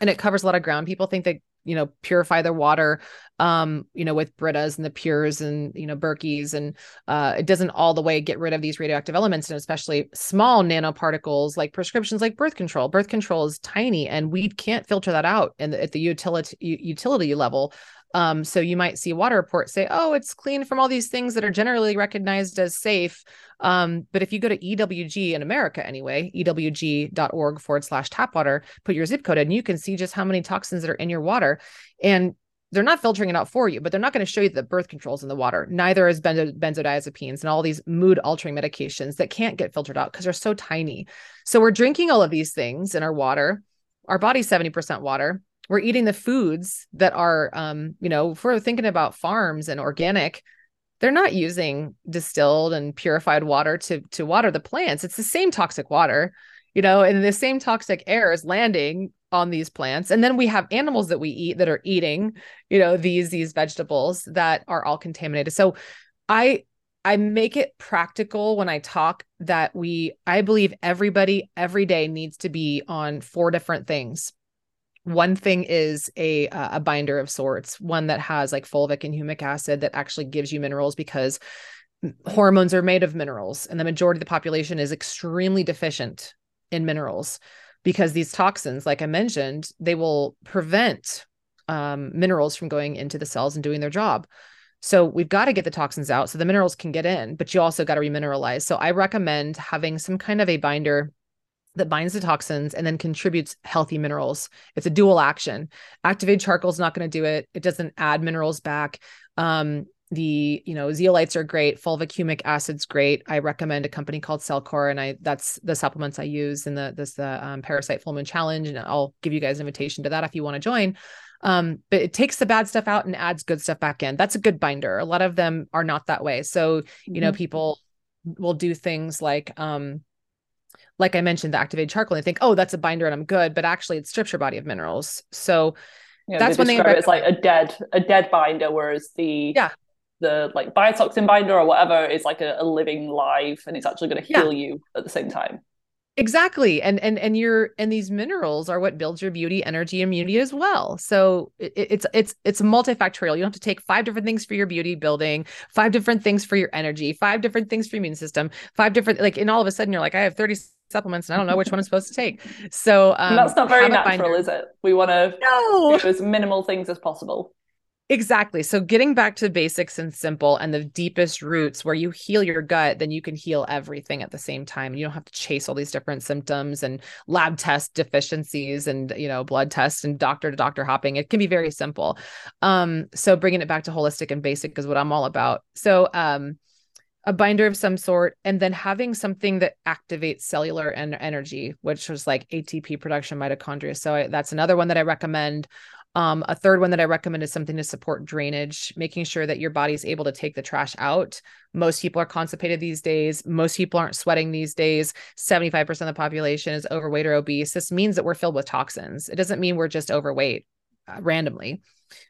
and it covers a lot of ground. People think that you know purify their water um you know with britas and the pures and you know berkeys and uh it doesn't all the way get rid of these radioactive elements and especially small nanoparticles like prescriptions like birth control. Birth control is tiny and we can't filter that out and at the utility utility level um, so you might see water reports say, oh, it's clean from all these things that are generally recognized as safe. Um, but if you go to EWG in America anyway, ewg.org forward slash tap water, put your zip code in, you can see just how many toxins that are in your water. And they're not filtering it out for you, but they're not going to show you the birth controls in the water. Neither is benzo- benzodiazepines and all these mood altering medications that can't get filtered out because they're so tiny. So we're drinking all of these things in our water. Our body's 70% water we're eating the foods that are um, you know if we're thinking about farms and organic they're not using distilled and purified water to to water the plants. It's the same toxic water you know and the same toxic air is landing on these plants. And then we have animals that we eat that are eating you know these these vegetables that are all contaminated. So i i make it practical when i talk that we i believe everybody every day needs to be on four different things one thing is a a binder of sorts one that has like fulvic and humic acid that actually gives you minerals because hormones are made of minerals and the majority of the population is extremely deficient in minerals because these toxins like i mentioned they will prevent um, minerals from going into the cells and doing their job. So we've got to get the toxins out so the minerals can get in but you also got to remineralize. So i recommend having some kind of a binder that binds the toxins and then contributes healthy minerals. It's a dual action. Activated charcoal is not going to do it. It doesn't add minerals back. Um, the you know zeolites are great fulvic humic acid's great i recommend a company called cellcore and i that's the supplements i use in the this the um, parasite full moon challenge and i'll give you guys an invitation to that if you want to join um, but it takes the bad stuff out and adds good stuff back in that's a good binder a lot of them are not that way so you know mm-hmm. people will do things like um like I mentioned, the activated charcoal, they think, oh, that's a binder and I'm good, but actually it strips your body of minerals. So yeah, that's when they it's like a dead a dead binder, whereas the yeah the like biotoxin binder or whatever is like a, a living live and it's actually going to heal yeah. you at the same time. Exactly. And and and your and these minerals are what builds your beauty, energy, immunity as well. So it, it's it's it's multifactorial. You have to take five different things for your beauty building, five different things for your energy, five different things for your immune system, five different like and all of a sudden you're like, I have 30 supplements and I don't know which one I'm supposed to take. So um, that's not very natural, is it? We want to no. do as minimal things as possible. Exactly. So getting back to basics and simple and the deepest roots where you heal your gut, then you can heal everything at the same time. You don't have to chase all these different symptoms and lab test deficiencies and, you know, blood tests and doctor to doctor hopping. It can be very simple. Um, so bringing it back to holistic and basic is what I'm all about. So, um, a binder of some sort and then having something that activates cellular and energy which was like atp production mitochondria so I, that's another one that i recommend um, a third one that I recommend is something to support drainage, making sure that your body is able to take the trash out. Most people are constipated these days. Most people aren't sweating these days. 75% of the population is overweight or obese. This means that we're filled with toxins. It doesn't mean we're just overweight uh, randomly.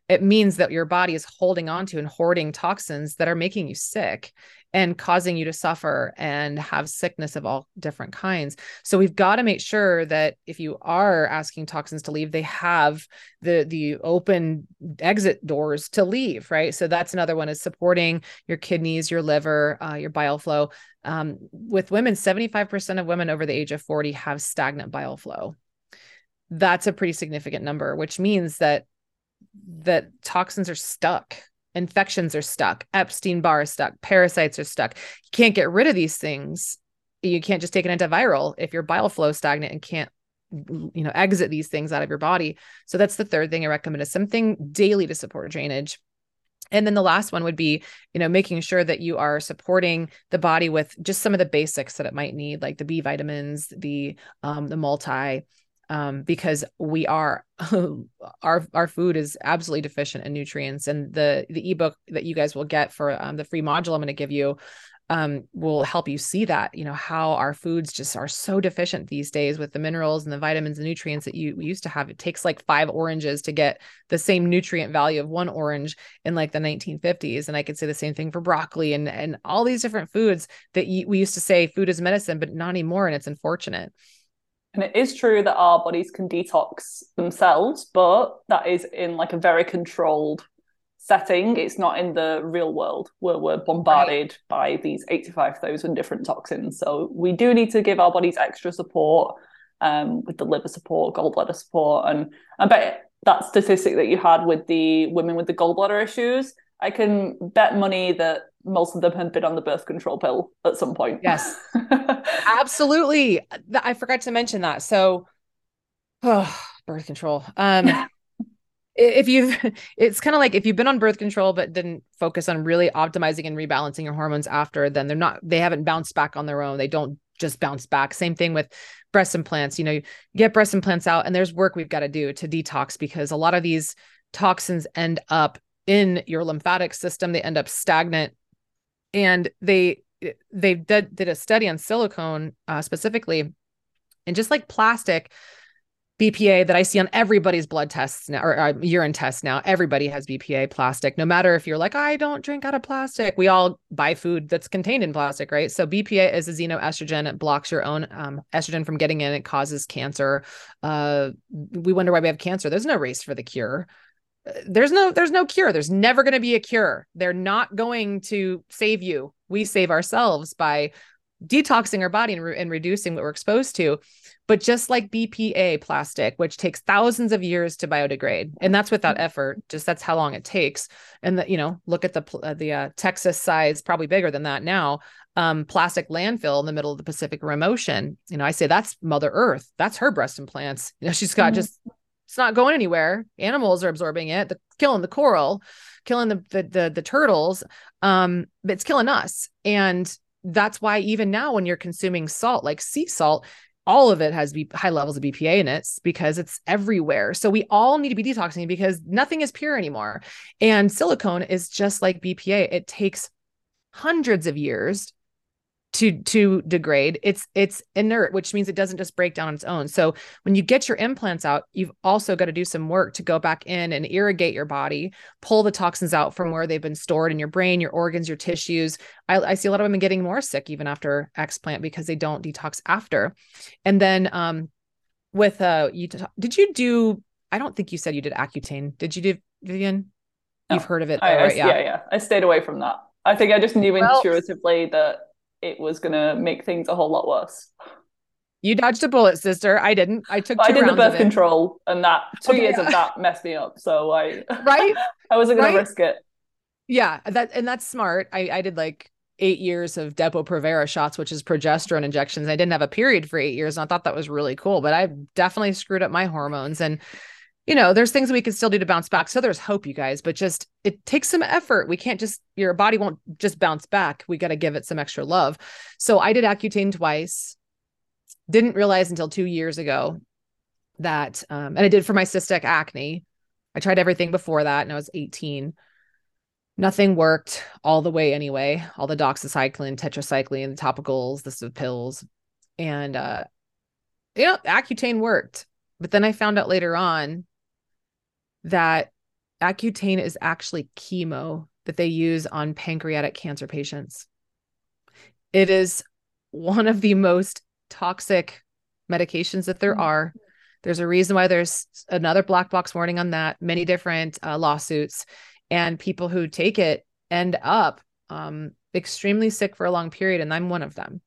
It means that your body is holding onto and hoarding toxins that are making you sick and causing you to suffer and have sickness of all different kinds. So we've got to make sure that if you are asking toxins to leave, they have the the open exit doors to leave, right? So that's another one is supporting your kidneys, your liver, uh, your bile flow. Um, with women, 75% of women over the age of 40 have stagnant bile flow. That's a pretty significant number, which means that that toxins are stuck infections are stuck epstein-barr is stuck parasites are stuck. You can't get rid of these things. You can't just take an antiviral if your bile flow is stagnant and can't you know exit these things out of your body. So that's the third thing i recommend is something daily to support drainage. And then the last one would be you know making sure that you are supporting the body with just some of the basics that it might need like the b vitamins the um the multi um, because we are our our food is absolutely deficient in nutrients and the the ebook that you guys will get for um, the free module i'm going to give you um, will help you see that you know how our foods just are so deficient these days with the minerals and the vitamins and nutrients that you used to have. It takes like five oranges to get the same nutrient value of one orange in like the 1950s and i could say the same thing for broccoli and and all these different foods that you, we used to say food is medicine but not anymore and it's unfortunate and it is true that our bodies can detox themselves, but that is in like a very controlled setting. It's not in the real world where we're bombarded right. by these 85,000 different toxins. So we do need to give our bodies extra support um, with the liver support, gallbladder support. And I bet that statistic that you had with the women with the gallbladder issues, I can bet money that most of them had been on the birth control pill at some point. Yes, absolutely. I forgot to mention that. So, oh, birth control. Um, if you've, it's kind of like if you've been on birth control but didn't focus on really optimizing and rebalancing your hormones after, then they're not, they haven't bounced back on their own. They don't just bounce back. Same thing with breast implants. You know, you get breast implants out, and there's work we've got to do to detox because a lot of these toxins end up in your lymphatic system. They end up stagnant and they they did, did a study on silicone uh, specifically and just like plastic BPA that I see on everybody's blood tests now or uh, urine tests now. Everybody has BPA plastic, no matter if you're like, I don't drink out of plastic. We all buy food that's contained in plastic, right? So BPA is a xenoestrogen. It blocks your own um, estrogen from getting in. It causes cancer. Uh, we wonder why we have cancer. There's no race for the cure there's no there's no cure. There's never going to be a cure. They're not going to save you. We save ourselves by detoxing our body and, re- and reducing what we're exposed to. But just like bpa plastic which takes thousands of years to biodegrade and that's without mm-hmm. effort just that's how long it takes. And that you know look at the uh, the uh, texas size probably bigger than that now um, plastic landfill in the middle of the pacific rim ocean. You know i say that's mother earth. That's her breast implants you know she's got mm-hmm. just it's not going anywhere. Animals are absorbing it, the, killing the coral, killing the, the the the, turtles. Um, but it's killing us. And that's why even now, when you're consuming salt, like sea salt, all of it has B- high levels of BPA in it because it's everywhere. So we all need to be detoxing because nothing is pure anymore. And silicone is just like BPA. It takes hundreds of years to to degrade it's it's inert which means it doesn't just break down on its own. So when you get your implants out you've also got to do some work to go back in and irrigate your body pull the toxins out from where they've been stored in your brain your organs your tissues. I, I see a lot of women getting more sick even after explant because they don't detox after. And then um with uh you did you do i don't think you said you did accutane. Did you do vivian? No. you've heard of it though, I, right? yeah. yeah yeah. I stayed away from that. I think i just knew well, intuitively that it was gonna make things a whole lot worse. You dodged a bullet, sister. I didn't. I took. I did the birth control, and that two okay. years of that messed me up. So I right. I wasn't gonna risk it. Yeah, that and that's smart. I I did like eight years of Depo-Provera shots, which is progesterone injections. I didn't have a period for eight years, and I thought that was really cool. But I definitely screwed up my hormones, and you know, there's things we can still do to bounce back. So there's hope, you guys, but just it takes some effort. We can't just, your body won't just bounce back. We got to give it some extra love. So I did Accutane twice. Didn't realize until two years ago that, um, and I did for my cystic acne. I tried everything before that and I was 18. Nothing worked all the way anyway. All the doxycycline, tetracycline, topicals, the pills. And, uh, you know, Accutane worked. But then I found out later on that Accutane is actually chemo that they use on pancreatic cancer patients. It is one of the most toxic medications that there mm-hmm. are. There's a reason why there's another black box warning on that, many different uh, lawsuits, and people who take it end up um, extremely sick for a long period. And I'm one of them.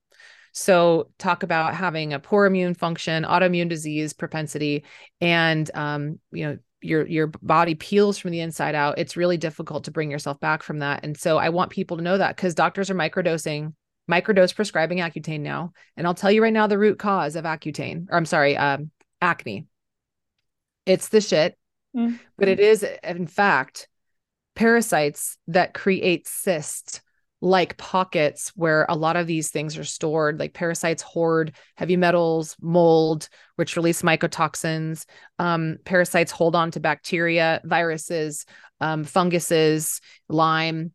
So, talk about having a poor immune function, autoimmune disease propensity, and um, you know your your body peels from the inside out. It's really difficult to bring yourself back from that. And so, I want people to know that because doctors are microdosing microdose prescribing Accutane now. And I'll tell you right now the root cause of Accutane, or I'm sorry, um, acne. It's the shit, mm-hmm. but it is, in fact, parasites that create cysts like pockets where a lot of these things are stored like parasites hoard heavy metals mold which release mycotoxins um, parasites hold on to bacteria viruses um, funguses Lyme,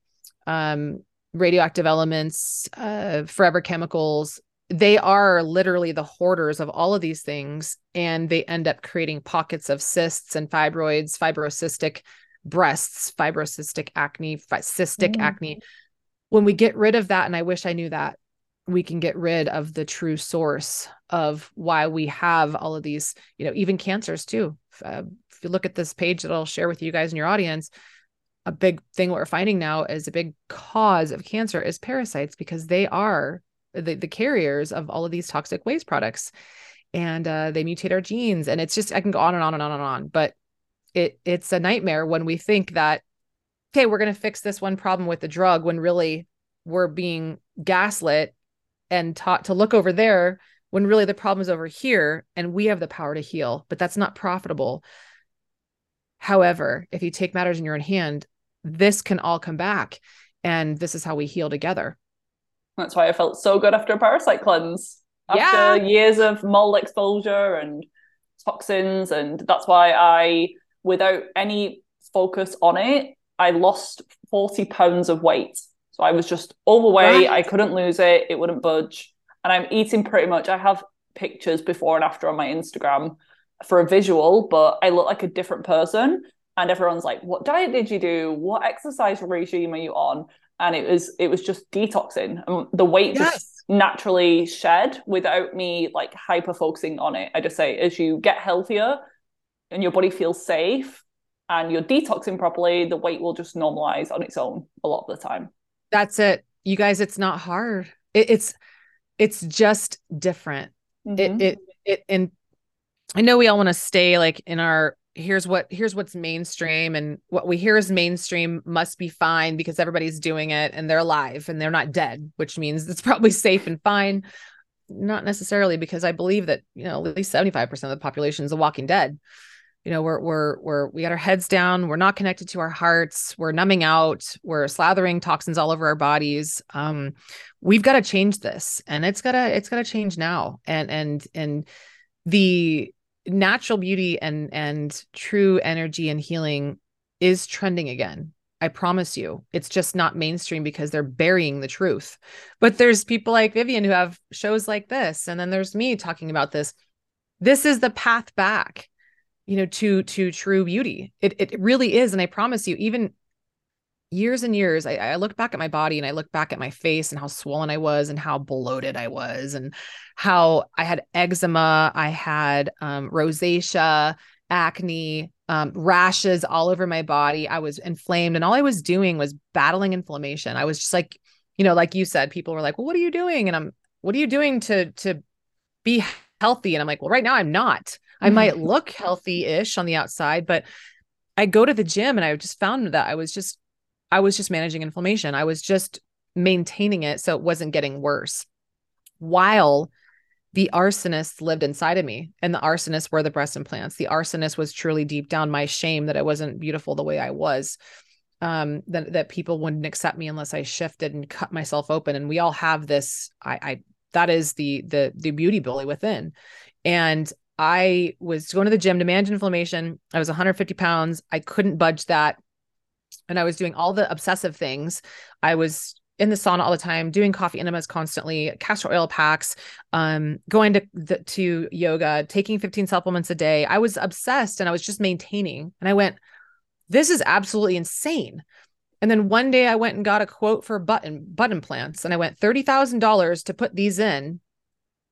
um, radioactive elements, uh, forever chemicals. They are literally the hoarders of all of these things, and they end up creating pockets of cysts and fibroids, fibrocystic breasts, fibrocystic acne, cystic mm. acne. When we get rid of that, and I wish I knew that, we can get rid of the true source of why we have all of these, you know, even cancers too. Uh, if you look at this page that I'll share with you guys in your audience, a big thing what we're finding now is a big cause of cancer is parasites because they are the, the carriers of all of these toxic waste products. And uh, they mutate our genes. And it's just i can go on and on and on and on. But it it's a nightmare when we think that okay we're going to fix this one problem with the drug when really we're being gaslit and taught to look over there when really the problem is over here and we have the power to heal but that's not profitable. However if you take matters in your own hand this can all come back and this is how we heal together. That's why i felt so good after a parasite cleanse. After yeah. years of mold exposure and toxins and that's why i without any focus on it i lost 40 pounds of weight. So i was just overweight right. i couldn't lose it it wouldn't budge. And i'm eating pretty much i have pictures before and after on my instagram for a visual but i look like a different person. And everyone's like what diet did you do? What exercise regime are you on? And it was it was just detoxing. And the weight yes. just naturally shed without me like hyper focusing on it. I just say as you get healthier and your body feels safe and you're detoxing properly the weight will just normalize on its own a lot of the time. That's it. You guys it's not hard. It, it's it's just different. Mm-hmm. it it it and i know we all want to stay like in our here's what here's what's mainstream and what we hear is mainstream must be fine because everybody's doing it and they're alive and they're not dead which means it's probably safe and fine. Not necessarily because i believe that you know at least 75% of the population is a walking dead you know we're we're we're we got our heads down we're not connected to our hearts we're numbing out we're slathering toxins all over our bodies um we've got to change this and it's got to it's got to change now and and and the natural beauty and and true energy and healing is trending again i promise you. It's just not mainstream because they're burying the truth. But there's people like vivian who have shows like this and then there's me talking about this. This is the path back you know to to true beauty. It it really is and i promise you even years and years I, I look back at my body and i look back at my face and how swollen i was and how bloated i was and how i had eczema i had um, rosacea acne um, rashes all over my body. I was inflamed and all i was doing was battling inflammation. I was just like you know like you said people were like well what are you doing? And i'm what are you doing to to be healthy? And i'm like well right now i'm not i might look healthy-ish on the outside but I go to the gym and I just found that I was just I was just managing inflammation. I was just maintaining it so it wasn't getting worse. While the arsonist lived inside of me, and the arsonist were the breast implants. The arsonist was truly deep down my shame that I wasn't beautiful the way I was. Um, that that people wouldn't accept me unless I shifted and cut myself open. And we all have this. I, I that is the the the beauty bully within. And I was going to the gym to manage inflammation. I was 150 pounds. I couldn't budge that and I was doing all the obsessive things. I was in the sauna all the time, doing coffee enemas constantly, castor oil packs, um, going to the, to yoga, taking 15 supplements a day. I was obsessed and I was just maintaining. And I went, this is absolutely insane. And then one day I went and got a quote for button button plants and I went $30,000 to put these in.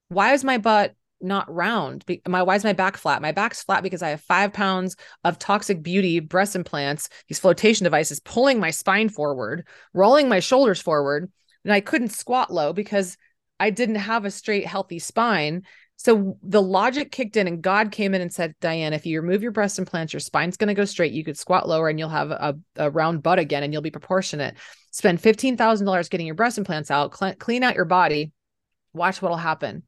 Why is my butt not round? My why is my back flat? My back's flat because I have five pounds of toxic beauty breast implants, these flotation devices pulling my spine forward, rolling my shoulders forward, and I couldn't squat low because I didn't have a straight, healthy spine. So the logic kicked in, and God came in and said, Diane, if you remove your breast implants, your spine's going to go straight. You could squat lower and you'll have a, a round butt again and you'll be proportionate. Spend $15,000 getting your breast implants out, cl- clean out your body. Watch what'll happen.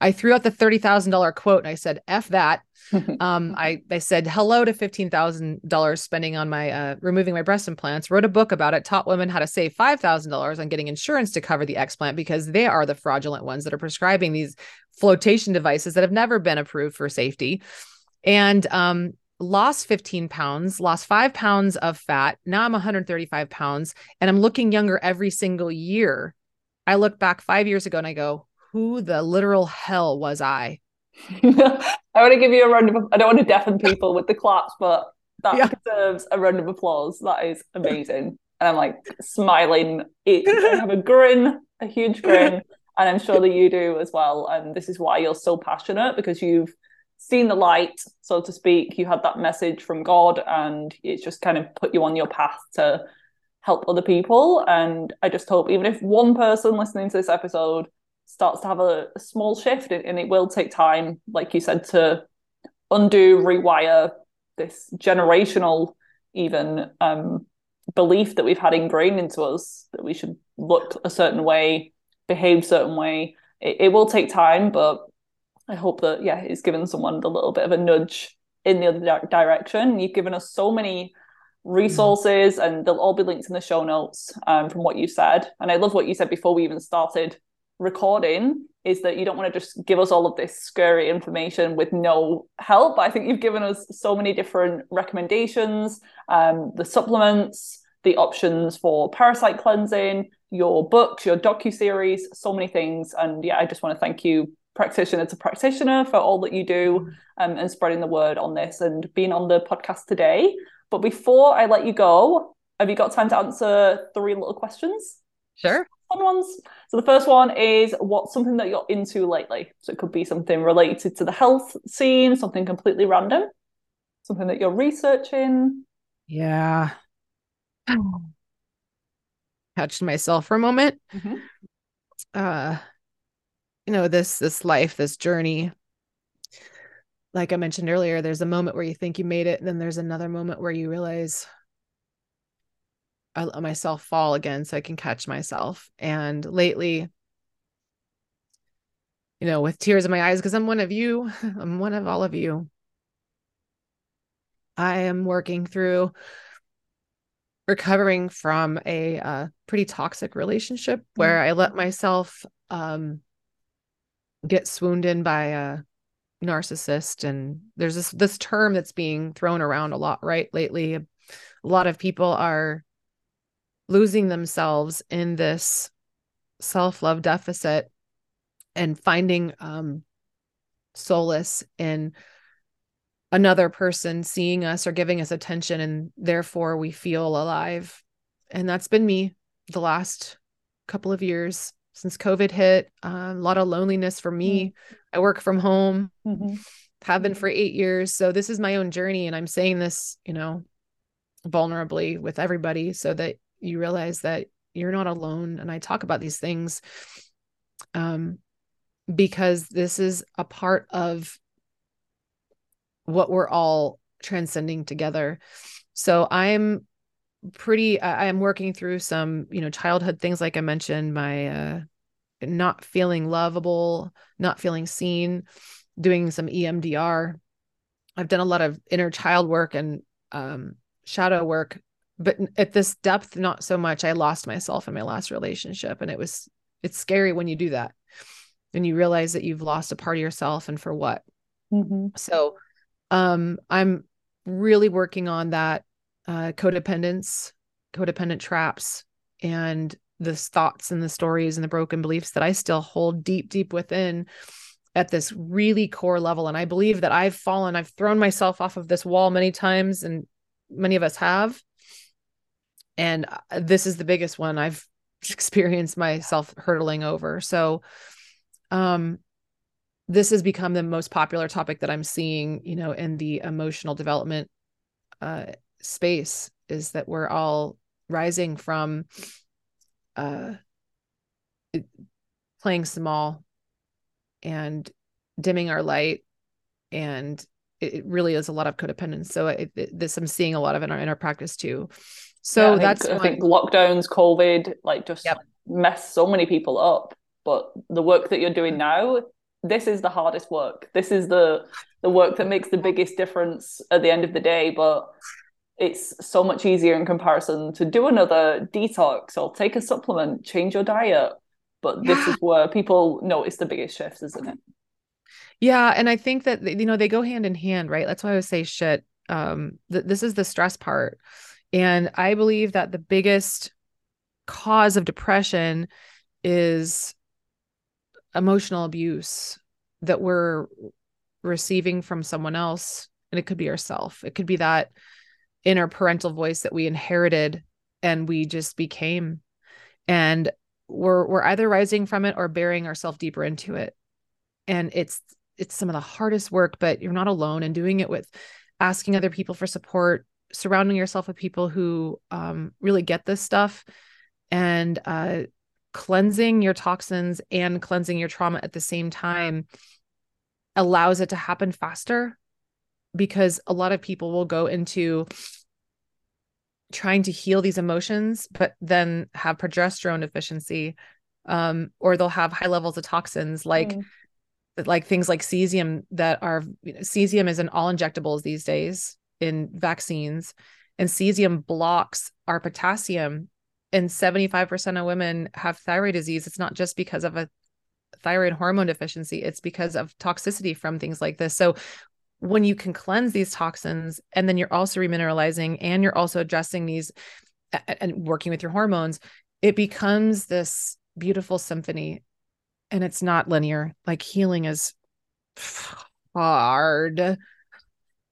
I threw out the $30,000 quote and I said, F that. um, I, I said hello to $15,000 spending on my, uh, removing my breast implants, wrote a book about it, taught women how to save $5,000 on getting insurance to cover the explant because they are the fraudulent ones that are prescribing these flotation devices that have never been approved for safety. And, um, lost 15 pounds, lost five pounds of fat. Now I'm 135 pounds and I'm looking younger every single year. I look back five years ago and I go, who the literal hell was I? I want to give you a round of I don't want to deafen people with the claps, but that yeah. deserves a round of applause. That is amazing. And I'm like smiling. I have a grin, a huge grin. And I'm sure that you do as well. And this is why you're so passionate because you've seen the light, so to speak. You had that message from God, and it's just kind of put you on your path to help other people. And I just hope, even if one person listening to this episode starts to have a, a small shift and, it will take time like you said to undo rewire this generational even um, belief that we've had ingrained into us that we should look a certain way behave certain way. It, it will take time but i hope that yeah it's given someone a little bit of a nudge in the other di- direction. You've given us so many resources and they'll all be linked in the show notes um, from what you said. And i love what you said before we even started recording is that you don't want to just give us all of this scary information with no help. I think you've given us so many different recommendations, um, the supplements, the options for parasite cleansing, your books, your docu series, so many things. And yeah, I just want to thank you, practitioner to practitioner, for all that you do mm-hmm. um, and spreading the word on this and being on the podcast today. But before I let you go, have you got time to answer three little questions? Sure fun ones. So the first one is what's something that you're into lately? So it could be something related to the health scene, something completely random, something that you're researching. Yeah. Touched myself for a moment. Mm-hmm. Uh you know, this this life, this journey. Like I mentioned earlier, there's a moment where you think you made it, and then there's another moment where you realize I let myself fall again so I can catch myself. And lately, you know, with tears in my eyes, because I'm one of you, I'm one of all of you. I am working through recovering from a uh, pretty toxic relationship where I let myself um, get swooned in by a narcissist. And there's this this term that's being thrown around a lot right lately. A lot of people are losing themselves in this self-love deficit and finding um, solace in another person seeing us or giving us attention and therefore we feel alive. And that's been me the last couple of years since covid hit. Uh, a lot of loneliness for me. Mm-hmm. i work from home mm-hmm. have been for eight years. So this is my own journey and i'm saying this you know vulnerably with everybody so that you realize that you're not alone and i talk about these things um because this is a part of what we're all transcending together. So i'm pretty i am working through some you know childhood things like i mentioned my uh not feeling lovable not feeling seen doing some emdr i've done a lot of inner child work and um shadow work but at this depth not so much. I lost myself in my last relationship and it was it's scary when you do that and you realize that you've lost a part of yourself and for what? Mm-hmm. so um i'm really working on that uh codependence codependent traps and the thoughts and the stories and the broken beliefs that i still hold deep deep within at this really core level. And i believe that i've fallen i've thrown myself off of this wall many times and many of us have and uh, this is the biggest one i've experienced myself hurtling over. So um this has become the most popular topic that i'm seeing you know in the emotional development uh space is that we're all rising from uh playing small and dimming our light. And it, really is a lot of codependence. So this i'm seeing a lot of in our in our practice too so yeah, I that's think, I think lockdowns covid like just yep. mess so many people up. But the work that you're doing now this is the hardest work. This is the the work that makes the biggest difference at the end of the day. But it's so much easier in comparison to do another detox or take a supplement change your diet. But this yeah. is where people notice the biggest shifts isn't it? Yeah and i think that you know they go hand in hand right? That's why i would say shit um th- this is the stress part and i believe that the biggest cause of depression is emotional abuse that we're receiving from someone else. And it could be ourself. It could be that inner parental voice that we inherited and we just became. And we're we're either rising from it or burying ourselves deeper into it. And it's it's some of the hardest work but you're not alone and doing it with asking other people for support surrounding yourself with people who um, really get this stuff and uh, cleansing your toxins and cleansing your trauma at the same time allows it to happen faster because a lot of people will go into trying to heal these emotions but then have progesterone deficiency um, or they'll have high levels of toxins like mm. like things like cesium that are you know, cesium is in all injectables these days in vaccines and cesium blocks our potassium. And 75% of women have thyroid disease. It's not just because of a thyroid hormone deficiency it's because of toxicity from things like this. So when you can cleanse these toxins and then you're also remineralizing and you're also addressing these and working with your hormones it becomes this beautiful symphony. And it's not linear. Like healing is hard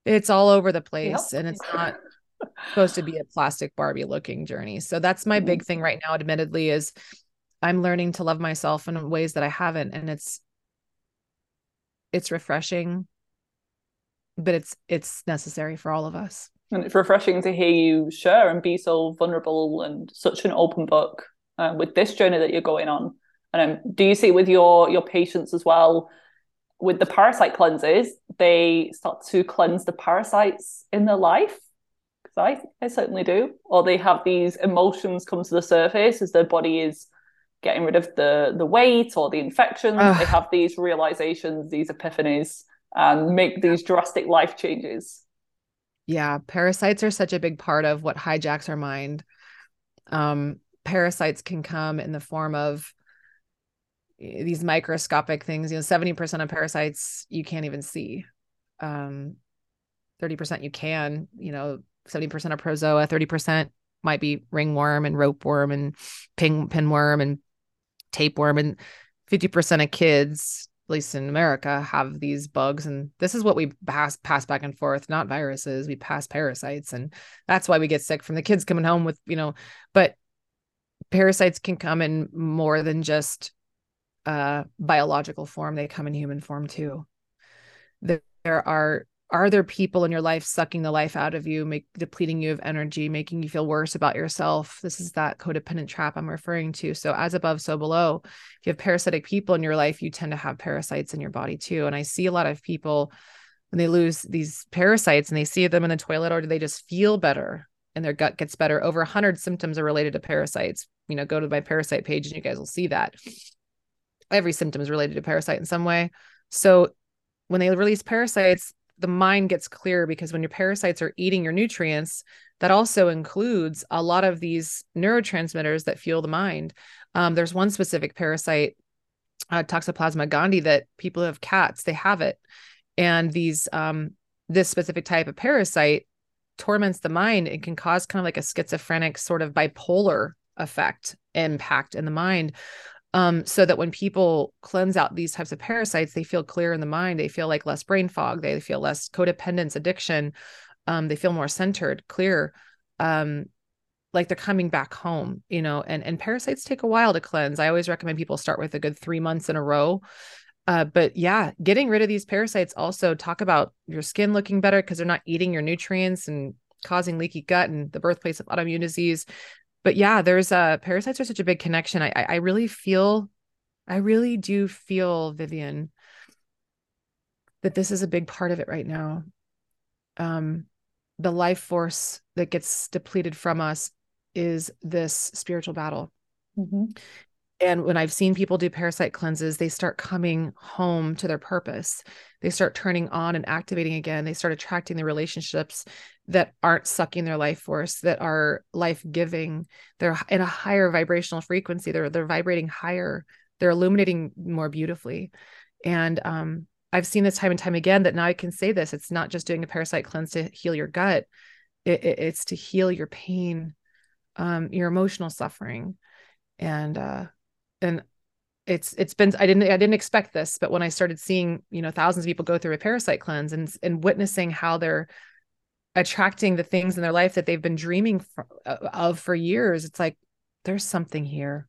it's all over the place yep. and it's not supposed to be a plastic barbie looking journey. So that's my big thing right now admittedly is i'm learning to love myself in ways that i haven't and it's it's refreshing but it's it's necessary for all of us. And it's refreshing to hear you share and be so vulnerable and such an open book uh, with this journey that you're going on. And um, do you see with your your patients as well with the parasite cleanses they start to cleanse the parasites in their life because I, I certainly do or they have these emotions come to the surface as their body is getting rid of the the weight or the infections Ugh. they have these realizations these epiphanies and make these drastic life changes. Yeah, parasites are such a big part of what hijacks our mind. Um, parasites can come in the form of these microscopic things. You know, 70% of parasites you can't even see. Um, 30% you can, you know, 70% of protozoa, 30% might be ringworm and ropeworm and pin pinworm and tapeworm and 50% of kids at least in America, have these bugs. And this is what we pass pass back and forth, not viruses. We pass parasites. And that's why we get sick from the kids coming home with, you know, but parasites can come in more than just uh biological form. They come in human form too. There, are are there people in your life sucking the life out of you make depleting you of energy making you feel worse about yourself? This is that codependent trap i'm referring to. So as above so below. If you have parasitic people in your life you tend to have parasites in your body too. And i see a lot of people when they lose these parasites and they see them in the toilet or do they just feel better and their gut gets better? Over 100 symptoms are related to parasites. You know go to my parasite page and you guys will see that every symptom is related to parasite in some way so when they release parasites the mind gets clear because when your parasites are eating your nutrients, that also includes a lot of these neurotransmitters that fuel the mind. Um, there's one specific parasite, uh, Toxoplasma gondii, that people who have cats they have it, and these um, this specific type of parasite torments the mind. It can cause kind of like a schizophrenic sort of bipolar effect impact in the mind um, so that when people cleanse out these types of parasites, they feel clear in the mind. They feel like less brain fog. They feel less codependence, addiction. um, they feel more centered clear um, like they're coming back home you know and and parasites take a while to cleanse i always recommend people start with a good three months in a row uh, but yeah getting rid of these parasites also talk about your skin looking better because they're not eating your nutrients and causing leaky gut and the birthplace of autoimmune disease but yeah there's uh parasites are such a big connection i i really feel i really do feel vivian that this is a big part of it right now um the life force that gets depleted from us is this spiritual battle. Mm-hmm. And when I've seen people do parasite cleanses, they start coming home to their purpose. They start turning on and activating again. They start attracting the relationships that aren't sucking their life force, that are life giving. They're in a higher vibrational frequency. They're they're vibrating higher. They're illuminating more beautifully. And um, I've seen this time and time again that now I can say this. It's not just doing a parasite cleanse to heal your gut. It, it, it's to heal your pain um, your emotional suffering and uh and it's it's been i didn't i didn't expect this but when i started seeing you know thousands of people go through a parasite cleanse and and witnessing how they're attracting the things in their life that they've been dreaming for, uh, of for years it's like there's something here.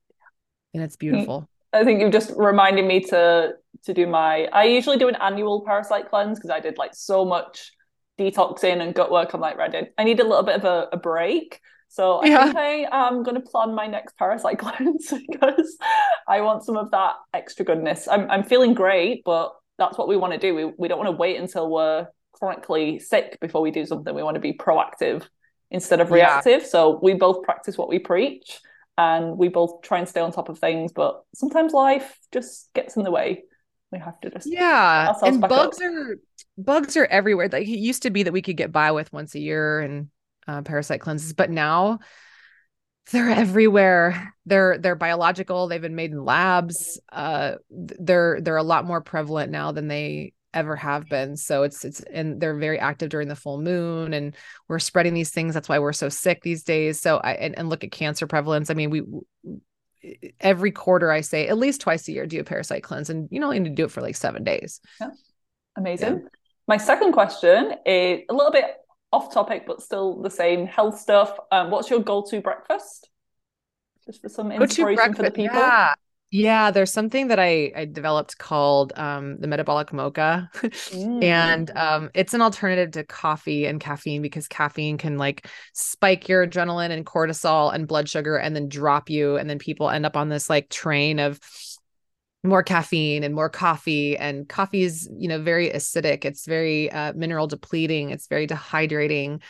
And it's beautiful. I think you've just reminded me to to do my i usually do an annual parasite cleanse because i did like so much detoxing and gut work. I'm like ready i need a little bit of a, a break so I yeah. think I am going to plan my next parasite cleanse because I want some of that extra goodness. I'm I'm feeling great, but that's what we want to do. We we don't want to wait until we're chronically sick before we do something. We want to be proactive instead of reactive. Yeah. So we both practice what we preach and we both try and stay on top of things, but sometimes life just gets in the way. We have to just yeah. And bugs up. are bugs are everywhere. Like it used to be that we could get by with once a year and uh, parasite cleanses, but now they're everywhere. They're they're biological. They've been made in labs. Uh, they're they're a lot more prevalent now than they ever have been. So it's it's and they're very active during the full moon, and we're spreading these things. That's why we're so sick these days. So I and, and look at cancer prevalence. I mean, we every quarter I say at least twice a year do a parasite cleanse, and you only need to do it for like seven days. Yeah. Amazing. Yeah. My second question is a little bit off topic but still the same health stuff. Um, what's your go-to breakfast? Just for some inspiration for the people. Yeah. Yeah, there's something that I, I developed called um, the metabolic mocha. mm. And um, it's an alternative to coffee and caffeine because caffeine can like spike your adrenaline and cortisol and blood sugar and then drop you. And then people end up on this like train of more caffeine and more coffee and coffee is you know very acidic. It's very uh, mineral depleting. It's very dehydrating.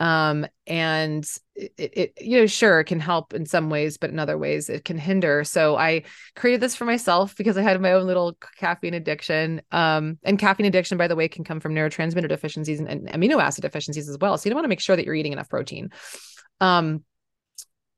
Um, and it, it, you know sure it can help in some ways but in other ways it can hinder. So i created this for myself because i had my own little caffeine addiction. Um, and caffeine addiction by the way can come from neurotransmitter deficiencies and, and amino acid deficiencies as well. So you don't want to make sure that you're eating enough protein. Um,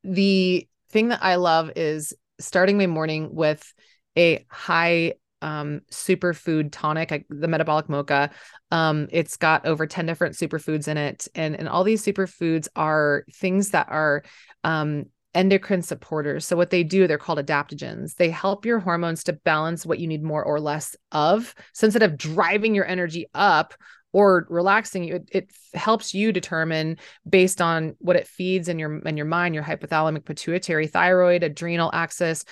the thing that i love is starting my morning with a high um, superfood tonic, the metabolic mocha. Um, it's got over 10 different superfoods in it. And, and all these superfoods are things that are um, endocrine supporters. So, what they do, they're called adaptogens. They help your hormones to balance what you need more or less of. So, instead of driving your energy up, or relaxing you it, it, helps you determine based on what it feeds in your in your mind your hypothalamic pituitary thyroid adrenal axis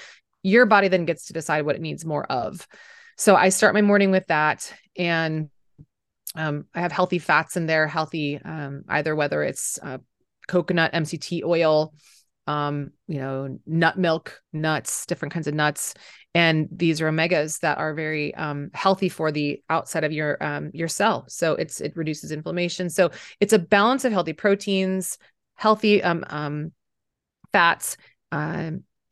your body then gets to decide what it needs more of. So I start my morning with that. And um, I have healthy fats in there, healthy, um, either whether it's uh, coconut, MCT oil, um, you know, nut milk, nuts, different kinds of nuts. And these are omegas that are very um, healthy for the outside of your um, your cell. So it's it reduces inflammation. So it's a balance of healthy proteins, healthy um, fats,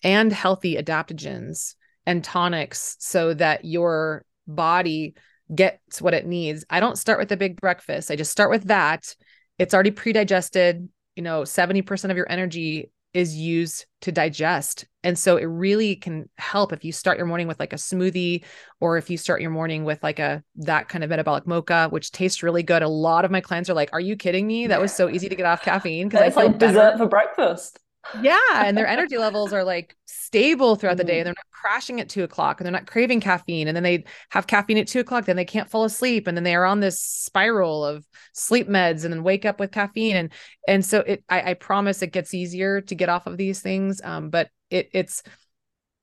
and healthy adaptogens and tonics so that your body gets what it needs. I don't start with a big breakfast. I just start with that. It's already pre-digested. You know, 70% of your energy is used to digest. And so it really can help if you start your morning with like a smoothie or if you start your morning with like a that kind of metabolic mocha, which tastes really good. A lot of my clients are like, Are you kidding me? That was so easy to get off caffeine because I feel like better. dessert for breakfast yeah. And their energy levels are like stable throughout the day. And they're not crashing at two o'clock and they're not craving caffeine. And then they have caffeine at two o'clock, then they can't fall asleep. And then they are on this spiral of sleep meds and then wake up with caffeine. And and so it I, I promise it gets easier to get off of these things. Um, but it it's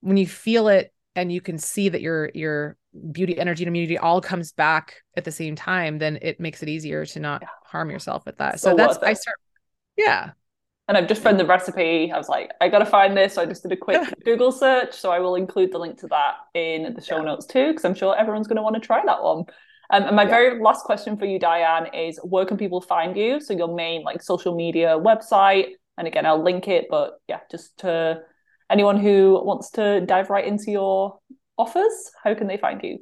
when you feel it and you can see that your your beauty energy and immunity all comes back at the same time then it makes it easier to not yeah. harm yourself with that so, so that's i start yeah and I've just found the recipe. I was like, I gotta find this. So I just did a quick Google search. So I will include the link to that in the show yeah. notes too, because I'm sure everyone's gonna want to try that one. Um, and my yeah. very last question for you, Diane, is where can people find you? So your main like social media website, and again, I'll link it. But yeah, just to anyone who wants to dive right into your offers, how can they find you?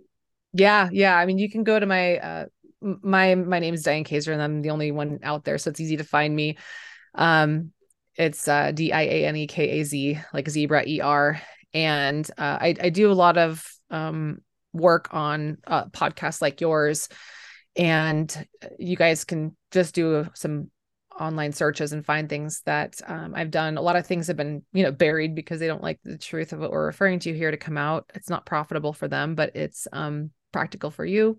Yeah, yeah. I mean, you can go to my uh, my my name is Diane Kazer and I'm the only one out there, so it's easy to find me. Um, it's uh, D I A N E K A Z, like zebra E R, and uh, I I do a lot of um work on uh, podcasts like yours, and you guys can just do some online searches and find things that um, I've done. A lot of things have been, you know, buried because they don't like the truth of what we're referring to here to come out. It's not profitable for them, but it's um, practical for you.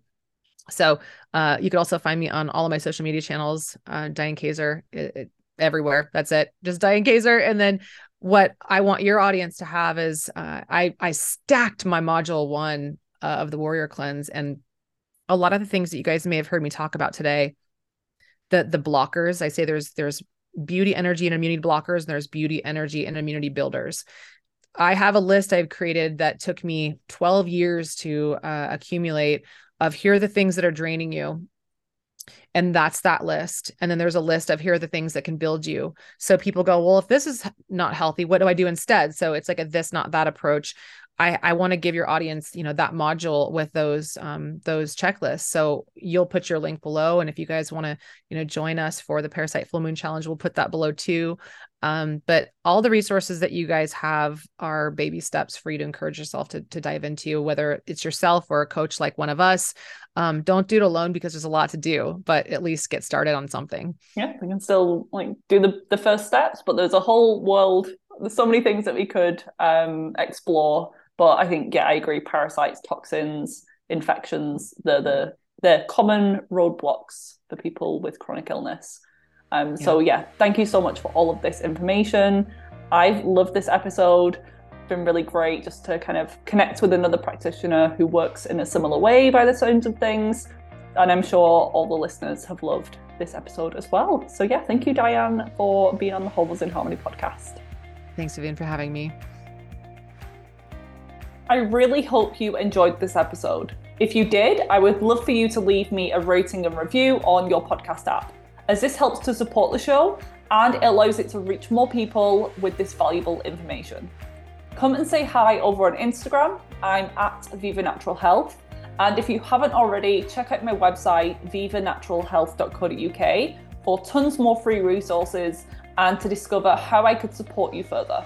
So uh, you can also find me on all of my social media channels, uh, Diane Kazer. it, it, everywhere. That's it, just Diane Kazer. And then what I want your audience to have is uh, I I stacked my module one uh, of the Warrior Cleanse, and a lot of the things that you guys may have heard me talk about today the the blockers i say there's there's beauty energy and immunity blockers and there's beauty energy and immunity builders i have a list i've created that took me 12 years to uh, accumulate of here are the things that are draining you and that's that list. And then there's a list of here are the things that can build you. So people go well if this is not healthy what do i do instead? So it's like a this not that approach. I, I want to give your audience, you know, that module with those um, those checklists. So you'll put your link below, and if you guys want to, you know, join us for the Parasite Full Moon Challenge, we'll put that below too. Um, but all the resources that you guys have are baby steps for you to encourage yourself to to dive into, whether it's yourself or a coach like one of us. Um, don't do it alone because there's a lot to do, but at least get started on something. Yeah, we can still like do the the first steps, but there's a whole world. There's so many things that we could um, explore but I think yeah, I agree. Parasites, toxins, infections, they're the the the common roadblocks for people with chronic illness. Um, yeah. So yeah, thank you so much for all of this information. I've loved this episode. It's been really great just to kind of connect with another practitioner who works in a similar way by the sounds of things. And I'm sure all the listeners have loved this episode as well. So yeah, thank you, Diane, for being on the Hormones in Harmony podcast. Thanks, Vivian, for having me. I really hope you enjoyed this episode. If you did, I would love for you to leave me a rating and review on your podcast app, as this helps to support the show and it allows it to reach more people with this valuable information. Come and say hi over on Instagram. I'm at Viva Natural Health. And if you haven't already, check out my website, vivanaturalhealth.co.uk, for tons more free resources and to discover how I could support you further.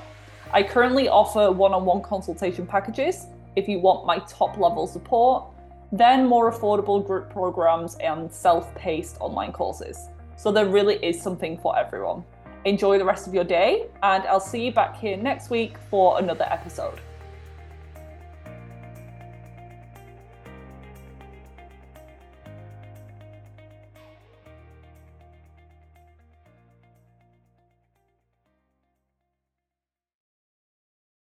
I currently offer one on one consultation packages if you want my top level support, then more affordable group programs and self paced online courses. So there really is something for everyone. Enjoy the rest of your day, and I'll see you back here next week for another episode.